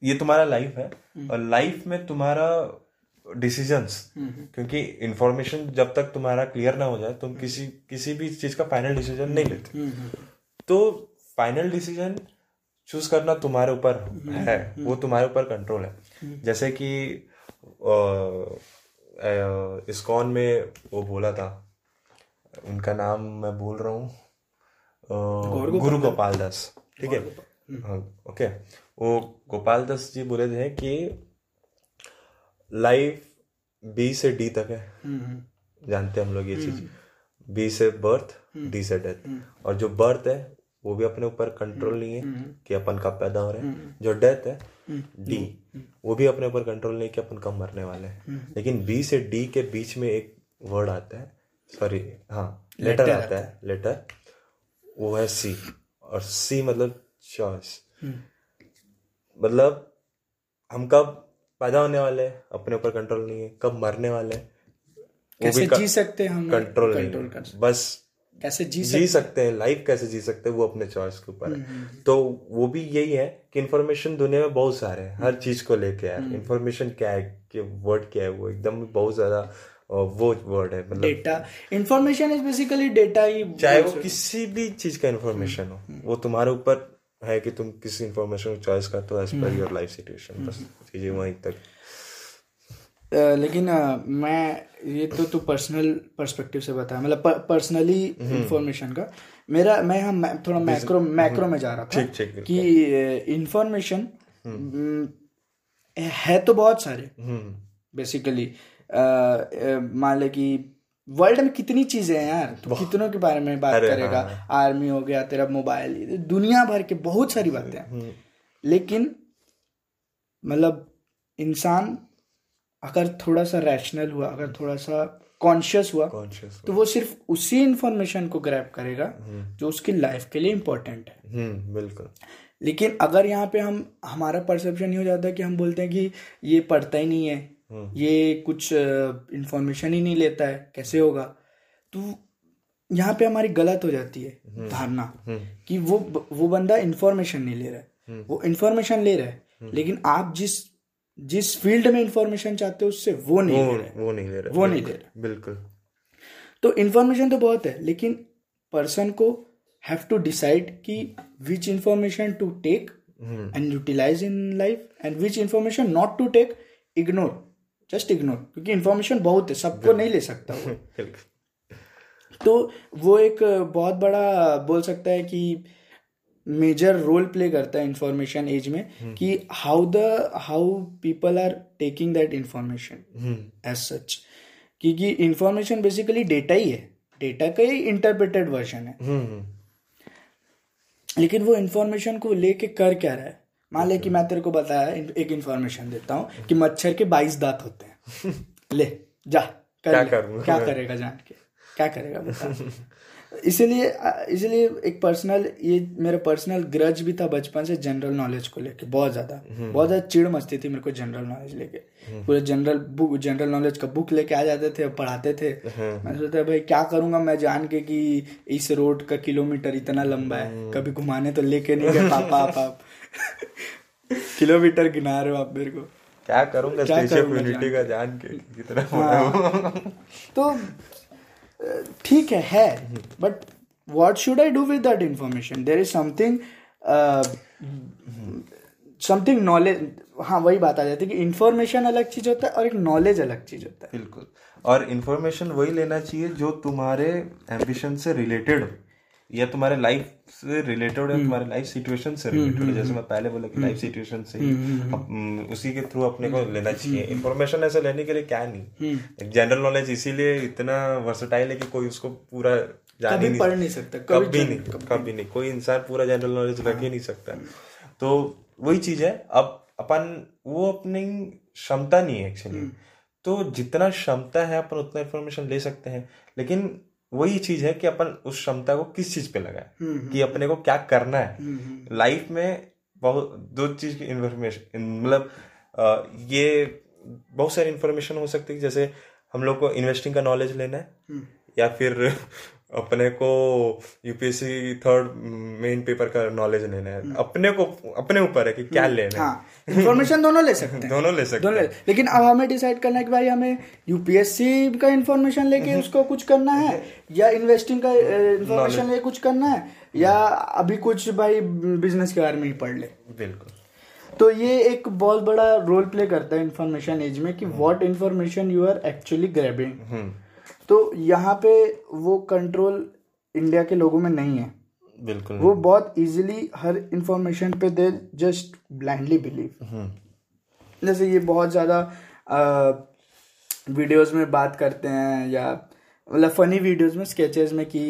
S2: ये तुम्हारा लाइफ है हम्म। और लाइफ में तुम्हारा डिसीजंस क्योंकि इंफॉर्मेशन जब तक तुम्हारा क्लियर ना हो जाए तुम किसी किसी भी चीज़ का फाइनल डिसीज़न नहीं लेते। तो फाइनल डिसीज़न चूज़ करना तुम्हारे ऊपर है वो तुम्हारे ऊपर कंट्रोल है। जैसे कि इस्कॉन में वो बोला था। उनका नाम मैं बोल रहा हूँ। गुरु गोपाल दास ठीक है? हाँ, ओके। वो गोपाल दास जी बोले थे कि लाइफ बी से डी तक है। हम्म, हम्म। जानते हम लोग ये चीज़। बी हम्म। से बर्थ डी से डेथ। और जो बर्थ है वो भी अपने ऊपर कंट्रोल नहीं है कि अपन कब पैदा हो रहे हैं। जो डेथ है डी। वो भी अपने ऊपर कंट्रोल नहीं कि अपन कब मरने वाले हैं। लेकिन बी से डी के बीच में एक वर्ड आता है। सॉरी हाँ लेटर आता है। लेटर वो है सी और सी मतलब चॉइस मतलब हम कब पैदा होने वाले हैं? अपने ऊपर कंट्रोल नहीं है। कब मरने वाले हैं?
S1: कैसे जी सकते हैं हम?
S2: कंट्रोल कंट्रोल कर बस
S1: कैसे जी
S2: जी सकते हैं? लाइफ कैसे जी सकते हैं वो अपने चॉइस के ऊपर है। हम्म, हम्म। तो वो भी यही है कि इन्फॉर्मेशन दुनिया में बहुत सारे हैं हर चीज़ को लेके यार। इन्फॉर्मेशन हम्म। क्या है कि वर्ड क्या है वो एकदम बहुत ज़्यादा वो वर्ड है
S1: मतलब data information is basically data ही
S2: चाहे वो किसी भी चीज़ का इंफॉर्मेशन हो वो तुम्हारे ऊपर है कि तुम किसी इन्फॉर्मेशन को चॉइस करते हो as per your life situation बस चीज़ें वहीं तक।
S1: लेकिन मैं ये तो तू पर्सनल पर्सपेक्टिव से बताया मतलब पर्सनली इंफॉर्मेशन का। मेरा मैं हम थोड़ा मैक्रो मैक्रो में जा रहा था कि इंफॉर्मेशन हम्म। है तो बहुत सारे। बेसिकली मान ले कि वर्ल्ड में कितनी चीज़ें हैं यार तो कितनों के बारे में बात करेगा? हाँ। आर्मी हो गया तेरा मोबाइल दुनिया भर के बहुत सारी बातें हैं। लेकिन मतलब इंसान अगर थोड़ा सा रैशनल हुआ अगर थोड़ा सा कॉन्शियस हुआ
S2: कॉन्शियस
S1: तो वो सिर्फ़ उसी इंफॉर्मेशन को ग्रैप करेगा हम्म। जो उसकी लाइफ के लिए इम्पोर्टेंट है।
S2: हम्म, बिल्कुल।
S1: लेकिन अगर यहाँ पे हम हमारा परसेप्शन ये हो जाता है कि हम बोलते हैं कि ये पढ़ता ही नहीं है हम्म। ये कुछ इंफॉर्मेशन ही नहीं लेता है कैसे होगा? तो यहाँ पे हमारी गलत हो जाती है धारणा कि वो वो बंदा इंफॉर्मेशन नहीं ले रहा है। वो इंफॉर्मेशन ले रहा है। लेकिन आप जिस जिस फ़ील्ड में इंफॉर्मेशन चाहते हो उससे वो नहीं वो, ले रहे।
S2: वो नहीं ले रहे।
S1: वो नहीं ले रहे।
S2: बिल्कुल।
S1: तो इंफॉर्मेशन तो बहुत है लेकिन पर्सन को हैव टू डिसाइड कि which information to take and utilise in life and which information not to take ignore just ignore क्योंकि इंफॉर्मेशन बहुत है सबको नहीं ले सकता वो। तो वो एक बहुत बड़ा बोल सकता है कि मेजर रोल प्ले करता है इंफॉर्मेशन एज में हम्म। कि how the how people are taking that information as such क्योंकि इंफॉर्मेशन बेसिकली डेटा ही है। डेटा का ही इंटरप्रेटेड वर्जन है। हम्म, हम्म। लेकिन वो इंफॉर्मेशन को लेके कर क्या रहा है? मान ले कि मैं तेरे को बताया एक इंफॉर्मेशन देता हूँ कि मच्छर के बाईस दांत होते हैं। ले जा कर क्या, ले, क्या करेगा जान के? क्या करेगा बता। इसीलिए इसीलिए एक पर्सनल ये मेरा पर्सनल ग्रज भी था बचपन से जनरल नॉलेज को लेके बहुत ज़्यादा। हम्म। बहुत ज़्यादा चिड़ मस्ती थी मेरे को जनरल नॉलेज लेके। हम्म। पूरे जनरल बुक जनरल नॉलेज का बुक लेके आ जाते थे पढ़ाते थे। हम्म। मैं सोचता भाई क्या करूँगा मैं जान के कि इस रोड का किलोमीटर इतना लंबा है? कभी घुमाने तो लेके नहीं गए पापा आप आप। किलोमीटर गिना रहे हो आप मेरे को।
S2: क्या करूँगा का जान के? कितना हाँ।
S1: तो ठीक है है but what should I do with that information there is something something knowledge हाँ वही बात आ जाती है कि इंफॉर्मेशन अलग चीज़ होता है और एक नॉलेज अलग चीज़ होता है।
S2: बिल्कुल। और इन्फॉर्मेशन वही लेना चाहिए जो तुम्हारे एम्बिशन से रिलेटेड हो। या तुम्हारे लाइफ से रिलेटेड है हम्म। तुम्हारे लाइफ सिचुएशन से रिलेटेड हम्म, जैसे हम्म, मैं पहले बोला कि लाइफ सिचुएशन से ही उसी के थ्रू अपने को लेना चाहिए। इन्फॉर्मेशन ऐसे लेने के लिए क्या नहीं। जनरल नॉलेज इसीलिए इतना वर्सटाइल है कि कोई उसको पूरा
S1: जान ही नहीं पढ़ नहीं सकता
S2: कभी नहीं कभी नहीं कोई इंसान पूरा जनरल नॉलेज रख ही नहीं सकता। तो वही चीज़ है अब अपन वो अपनी क्षमता नहीं है एक्चुअली तो जितना क्षमता है अपन उतना इन्फॉर्मेशन ले सकते हैं। लेकिन वही चीज़ है कि अपन उस क्षमता को किस चीज़ पे लगाए? हम्म, हम्म। कि अपने को क्या करना है? लाइफ हम्म, में बहुत दो चीज़ की इन्फॉर्मेशन मतलब ये बहुत सारी इन्फॉर्मेशन हो सकती है। जैसे हम लोग को इन्वेस्टिंग का नॉलेज लेना है या फिर अपने को यूपीएससी थर्ड मेन पेपर का नॉलेज लेना है। अपने को अपने ऊपर है कि क्या लेना
S1: हाँ, है। इन्फॉर्मेशन दोनों ले सकते हैं।
S2: दोनों ले सकते दोनों ले
S1: लेकिन अब हमें डिसाइड करना है कि भाई हमें यूपीएससी का इन्फॉर्मेशन लेके हम्म। उसको कुछ करना है या इन्वेस्टिंग का इन्फॉर्मेशन लेके कुछ करना है या अभी कुछ भाई बिज़नेस के बारे में ही पढ़ ले।
S2: बिल्कुल।
S1: तो ये एक बहुत बड़ा रोल प्ले करता है इन्फॉर्मेशन एज में कि what information you are actually grabbing तो यहाँ पे वो कंट्रोल इंडिया के लोगों में नहीं है।
S2: बिल्कुल
S1: वो बहुत इजीली हर इंफॉर्मेशन पे दे जस्ट ब्लाइंडली बिलीव जैसे ये बहुत ज़्यादा वीडियोस में बात करते हैं या मतलब फनी वीडियोस में स्केचेस में कि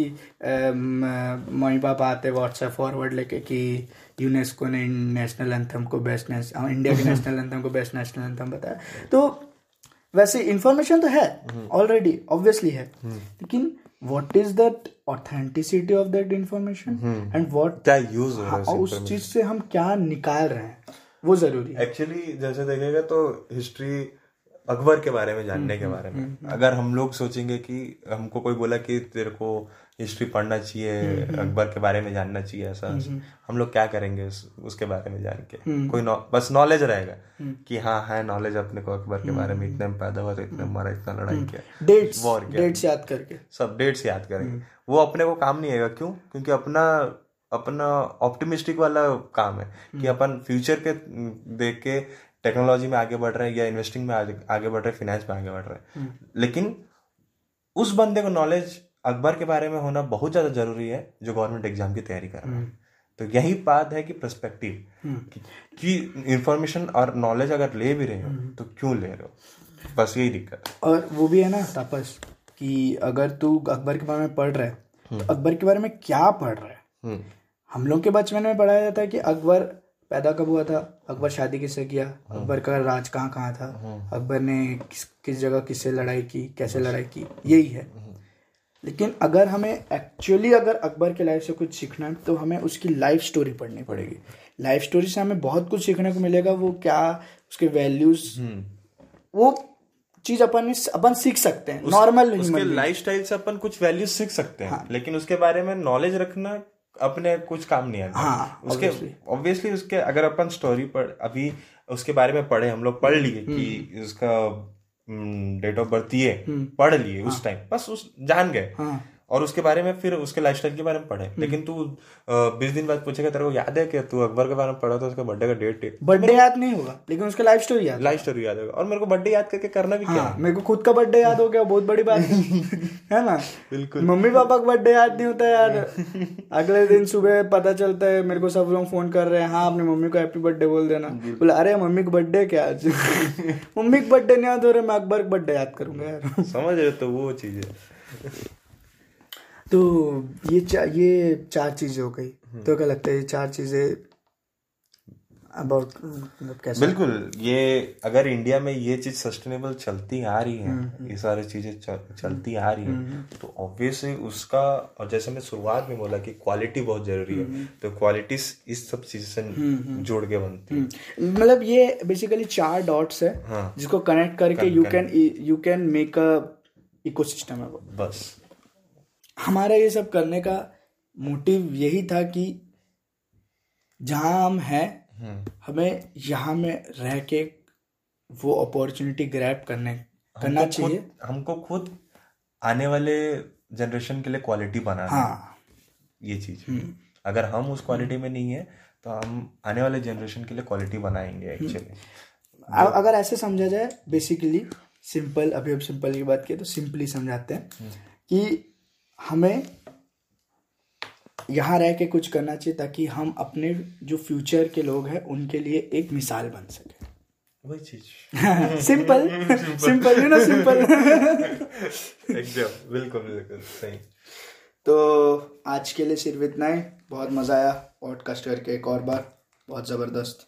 S1: मम्मी पापा आते व्हाट्सएप फॉरवर्ड लेके कि यूनेस्को ने नेशनल एंथम को बेस्ट इंडिया के नेशनल एंथम को बेस्ट नेशनल एंथम बताया। तो वैसे इंफॉर्मेशन तो है ऑलरेडी ऑब्वियसली है। लेकिन what is that authenticity of that information and what
S2: क्या यूज़ हो रहा है
S1: उस चीज़ से हम क्या निकाल रहे हैं? वो ज़रूरी
S2: है। एक्चुअली जैसे देखेगा तो हिस्ट्री अकबर के बारे में जानने के बारे में। अगर हम लोग सोचेंगे कि हमको कोई बोला कि तेरे को हिस्ट्री पढ़ना चाहिए अकबर के बारे में जानना चाहिए ऐसा हम लोग क्या करेंगे उस, उसके बारे में जान के? कोई नौ, बस नॉलेज रहेगा कि हाँ है नॉलेज अपने को अकबर के बारे में इतने में पैदा हुआ था इतने मारा इतना लड़ाई किया
S1: डेट्स वॉर किया। डेट्स याद करके।
S2: सब डेट्स याद करेंगे। वो अपने को काम नहीं आएगा क्यों? क्योंकि अपना अपना ऑप्टिमिस्टिक वाला काम है कि अपन फ्यूचर के देख के टेक्नोलॉजी में आगे बढ़ रहे हैं या इन्वेस्टिंग में आगे, आगे बढ़ रहे हैं फिनेंस में आगे बढ़ रहे हैं। हम्म। लेकिन उस बंदे को नॉलेज अकबर के बारे में होना बहुत ज़्यादा ज़रूरी है जो गवर्नमेंट एग्ज़ाम की तैयारी कर रहा है। हम्म। तो यही बात है कि प्रस्पेक्टिव हम्म। कि इंफॉर्मेशन और नॉलेज अगर ले भी रहे हो तो क्यों ले रहे हो? बस यही दिक्कत
S1: और वो भी है ना तापस कि अगर तू अकबर के बारे में पढ़ रहा है तो अकबर के बारे में क्या पढ़ रहा है? हम लोग के बचपन में पढ़ाया जाता है कि अकबर पैदा कब हुआ था अकबर शादी किससे किया हाँ। अकबर का राज कहाँ कहाँ था हाँ। अकबर ने किस किस जगह किससे लड़ाई की कैसे लड़ाई की यही है हाँ। लेकिन अगर हमें एक्चुअली अगर अकबर के लाइफ से कुछ सीखना है तो हमें उसकी लाइफ स्टोरी पढ़नी पड़ेगी लाइफ स्टोरी से हमें बहुत कुछ सीखने को मिलेगा वो क्या उसके वैल्यूज़ हम्म। वो चीज़ अपन अपन सीख सकते हैं नॉर्मल
S2: उसके लाइफ स्टाइल से अपन कुछ वैल्यूज़ सीख सकते हैं हाँ. लेकिन उसके बारे में नॉलेज रखना अपने कुछ काम नहीं आता हाँ, उसके ऑब्वियसली उसके अगर अपन स्टोरी पढ़ अभी उसके बारे में पढ़े हम लोग पढ़ लिए कि हम्म। उसका डेट ऑफ़ बर्थ ये हम्म। पढ़ लिए हाँ, उस टाइम। बस उस जान गए हाँ। और उसके बारे में फिर उसके लाइफस्टाइल के बारे में पढ़े। हम्म। लेकिन तू बीस दिन बाद पूछेगा तेरे को याद है कि तू अकबर के बारे में पढ़ा था उसका बर्थडे का डेट
S1: बर्थडे याद नहीं होगा लेकिन उसका लाइफ स्टोरी याद
S2: लाइफ स्टोरी याद होगा। और मेरे को बर्थडे याद करके करना भी क्या हाँ,
S1: मेरे को खुद का बर्थडे याद हो गया बहुत बड़ी बात है। ना? बिल्कुल। मम्मी पापा का बर्थडे याद नहीं होता यार। अगले दिन सुबह पता चलता है मेरे को सब लोग फ़ोन कर रहे हैं हाँ अपने मम्मी को हैप्पी बर्थडे बोल देना। बोले अरे मम्मी का बर्थडे क्या आज? मम्मी का बर्थडे नहीं याद हो रहा मैं अकबर का बर्थडे याद करूँगा यार।
S2: समझ रहे तो वो चीज़ है।
S1: तो ये चार ये चार चीज़ें हो गई। हम्म। तो क्या लगता है ये चार चीज़ें अबाउट
S2: मतलब कैसे? बिल्कुल ये अगर इंडिया में ये चीज़ सस्टेनेबल चलती आ रही है हम्म, हम्म। ये सारी चीज़ें चलती आ रही है तो ऑब्वियसली उसका और जैसे मैं शुरुआत में बोला कि क्वालिटी बहुत ज़रूरी है तो क्वालिटी इस सब चीज़ से जोड़ के बनती
S1: है। मतलब ये बेसिकली चार डॉट्स है हाँ, जिसको कनेक्ट करके you can you can make a ecosystem है बस। हमारा ये सब करने का मोटिव यही था कि जहाँ हम हैं हम्म। हमें यहाँ में रह के वो अपॉर्चुनिटी ग्रैप करने करना चाहिए
S2: हमको खुद आने वाले जनरेशन के लिए क्वालिटी बनाना हाँ ये चीज़ हम्म। अगर हम उस क्वालिटी में नहीं है तो हम आने वाले जनरेशन के लिए क्वालिटी बनाएँगे एक्चुअली
S1: हम्म। अगर ऐसे समझा जाए बेसिकली सिंपल अभी अब सिंपल की बात की तो सिंपली समझाते हैं कि हमें यहाँ रह के कुछ करना चाहिए ताकि हम अपने जो फ्यूचर के लोग हैं उनके लिए एक मिसाल बन सके।
S2: वही चीज़।
S1: Simple simple you know simple
S2: बिल्कुल बिल्कुल सही।
S1: तो आज के लिए सिर्फ़ इतना ही। बहुत मज़ा आया पॉडकास्ट करके एक और बार। बहुत ज़बरदस्त।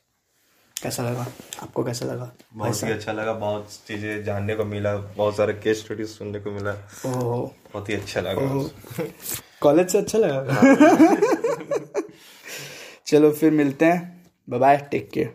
S1: कैसा लगा? आपको कैसा लगा?
S2: बहुत ही अच्छा लगा। बहुत चीज़ें जानने को मिला। बहुत सारे केस स्टडीज़ सुनने को मिला। बहुत ही अच्छा लगा
S1: कॉलेज से अच्छा लगा? हाँ। चलो फिर मिलते हैं। Bye bye take care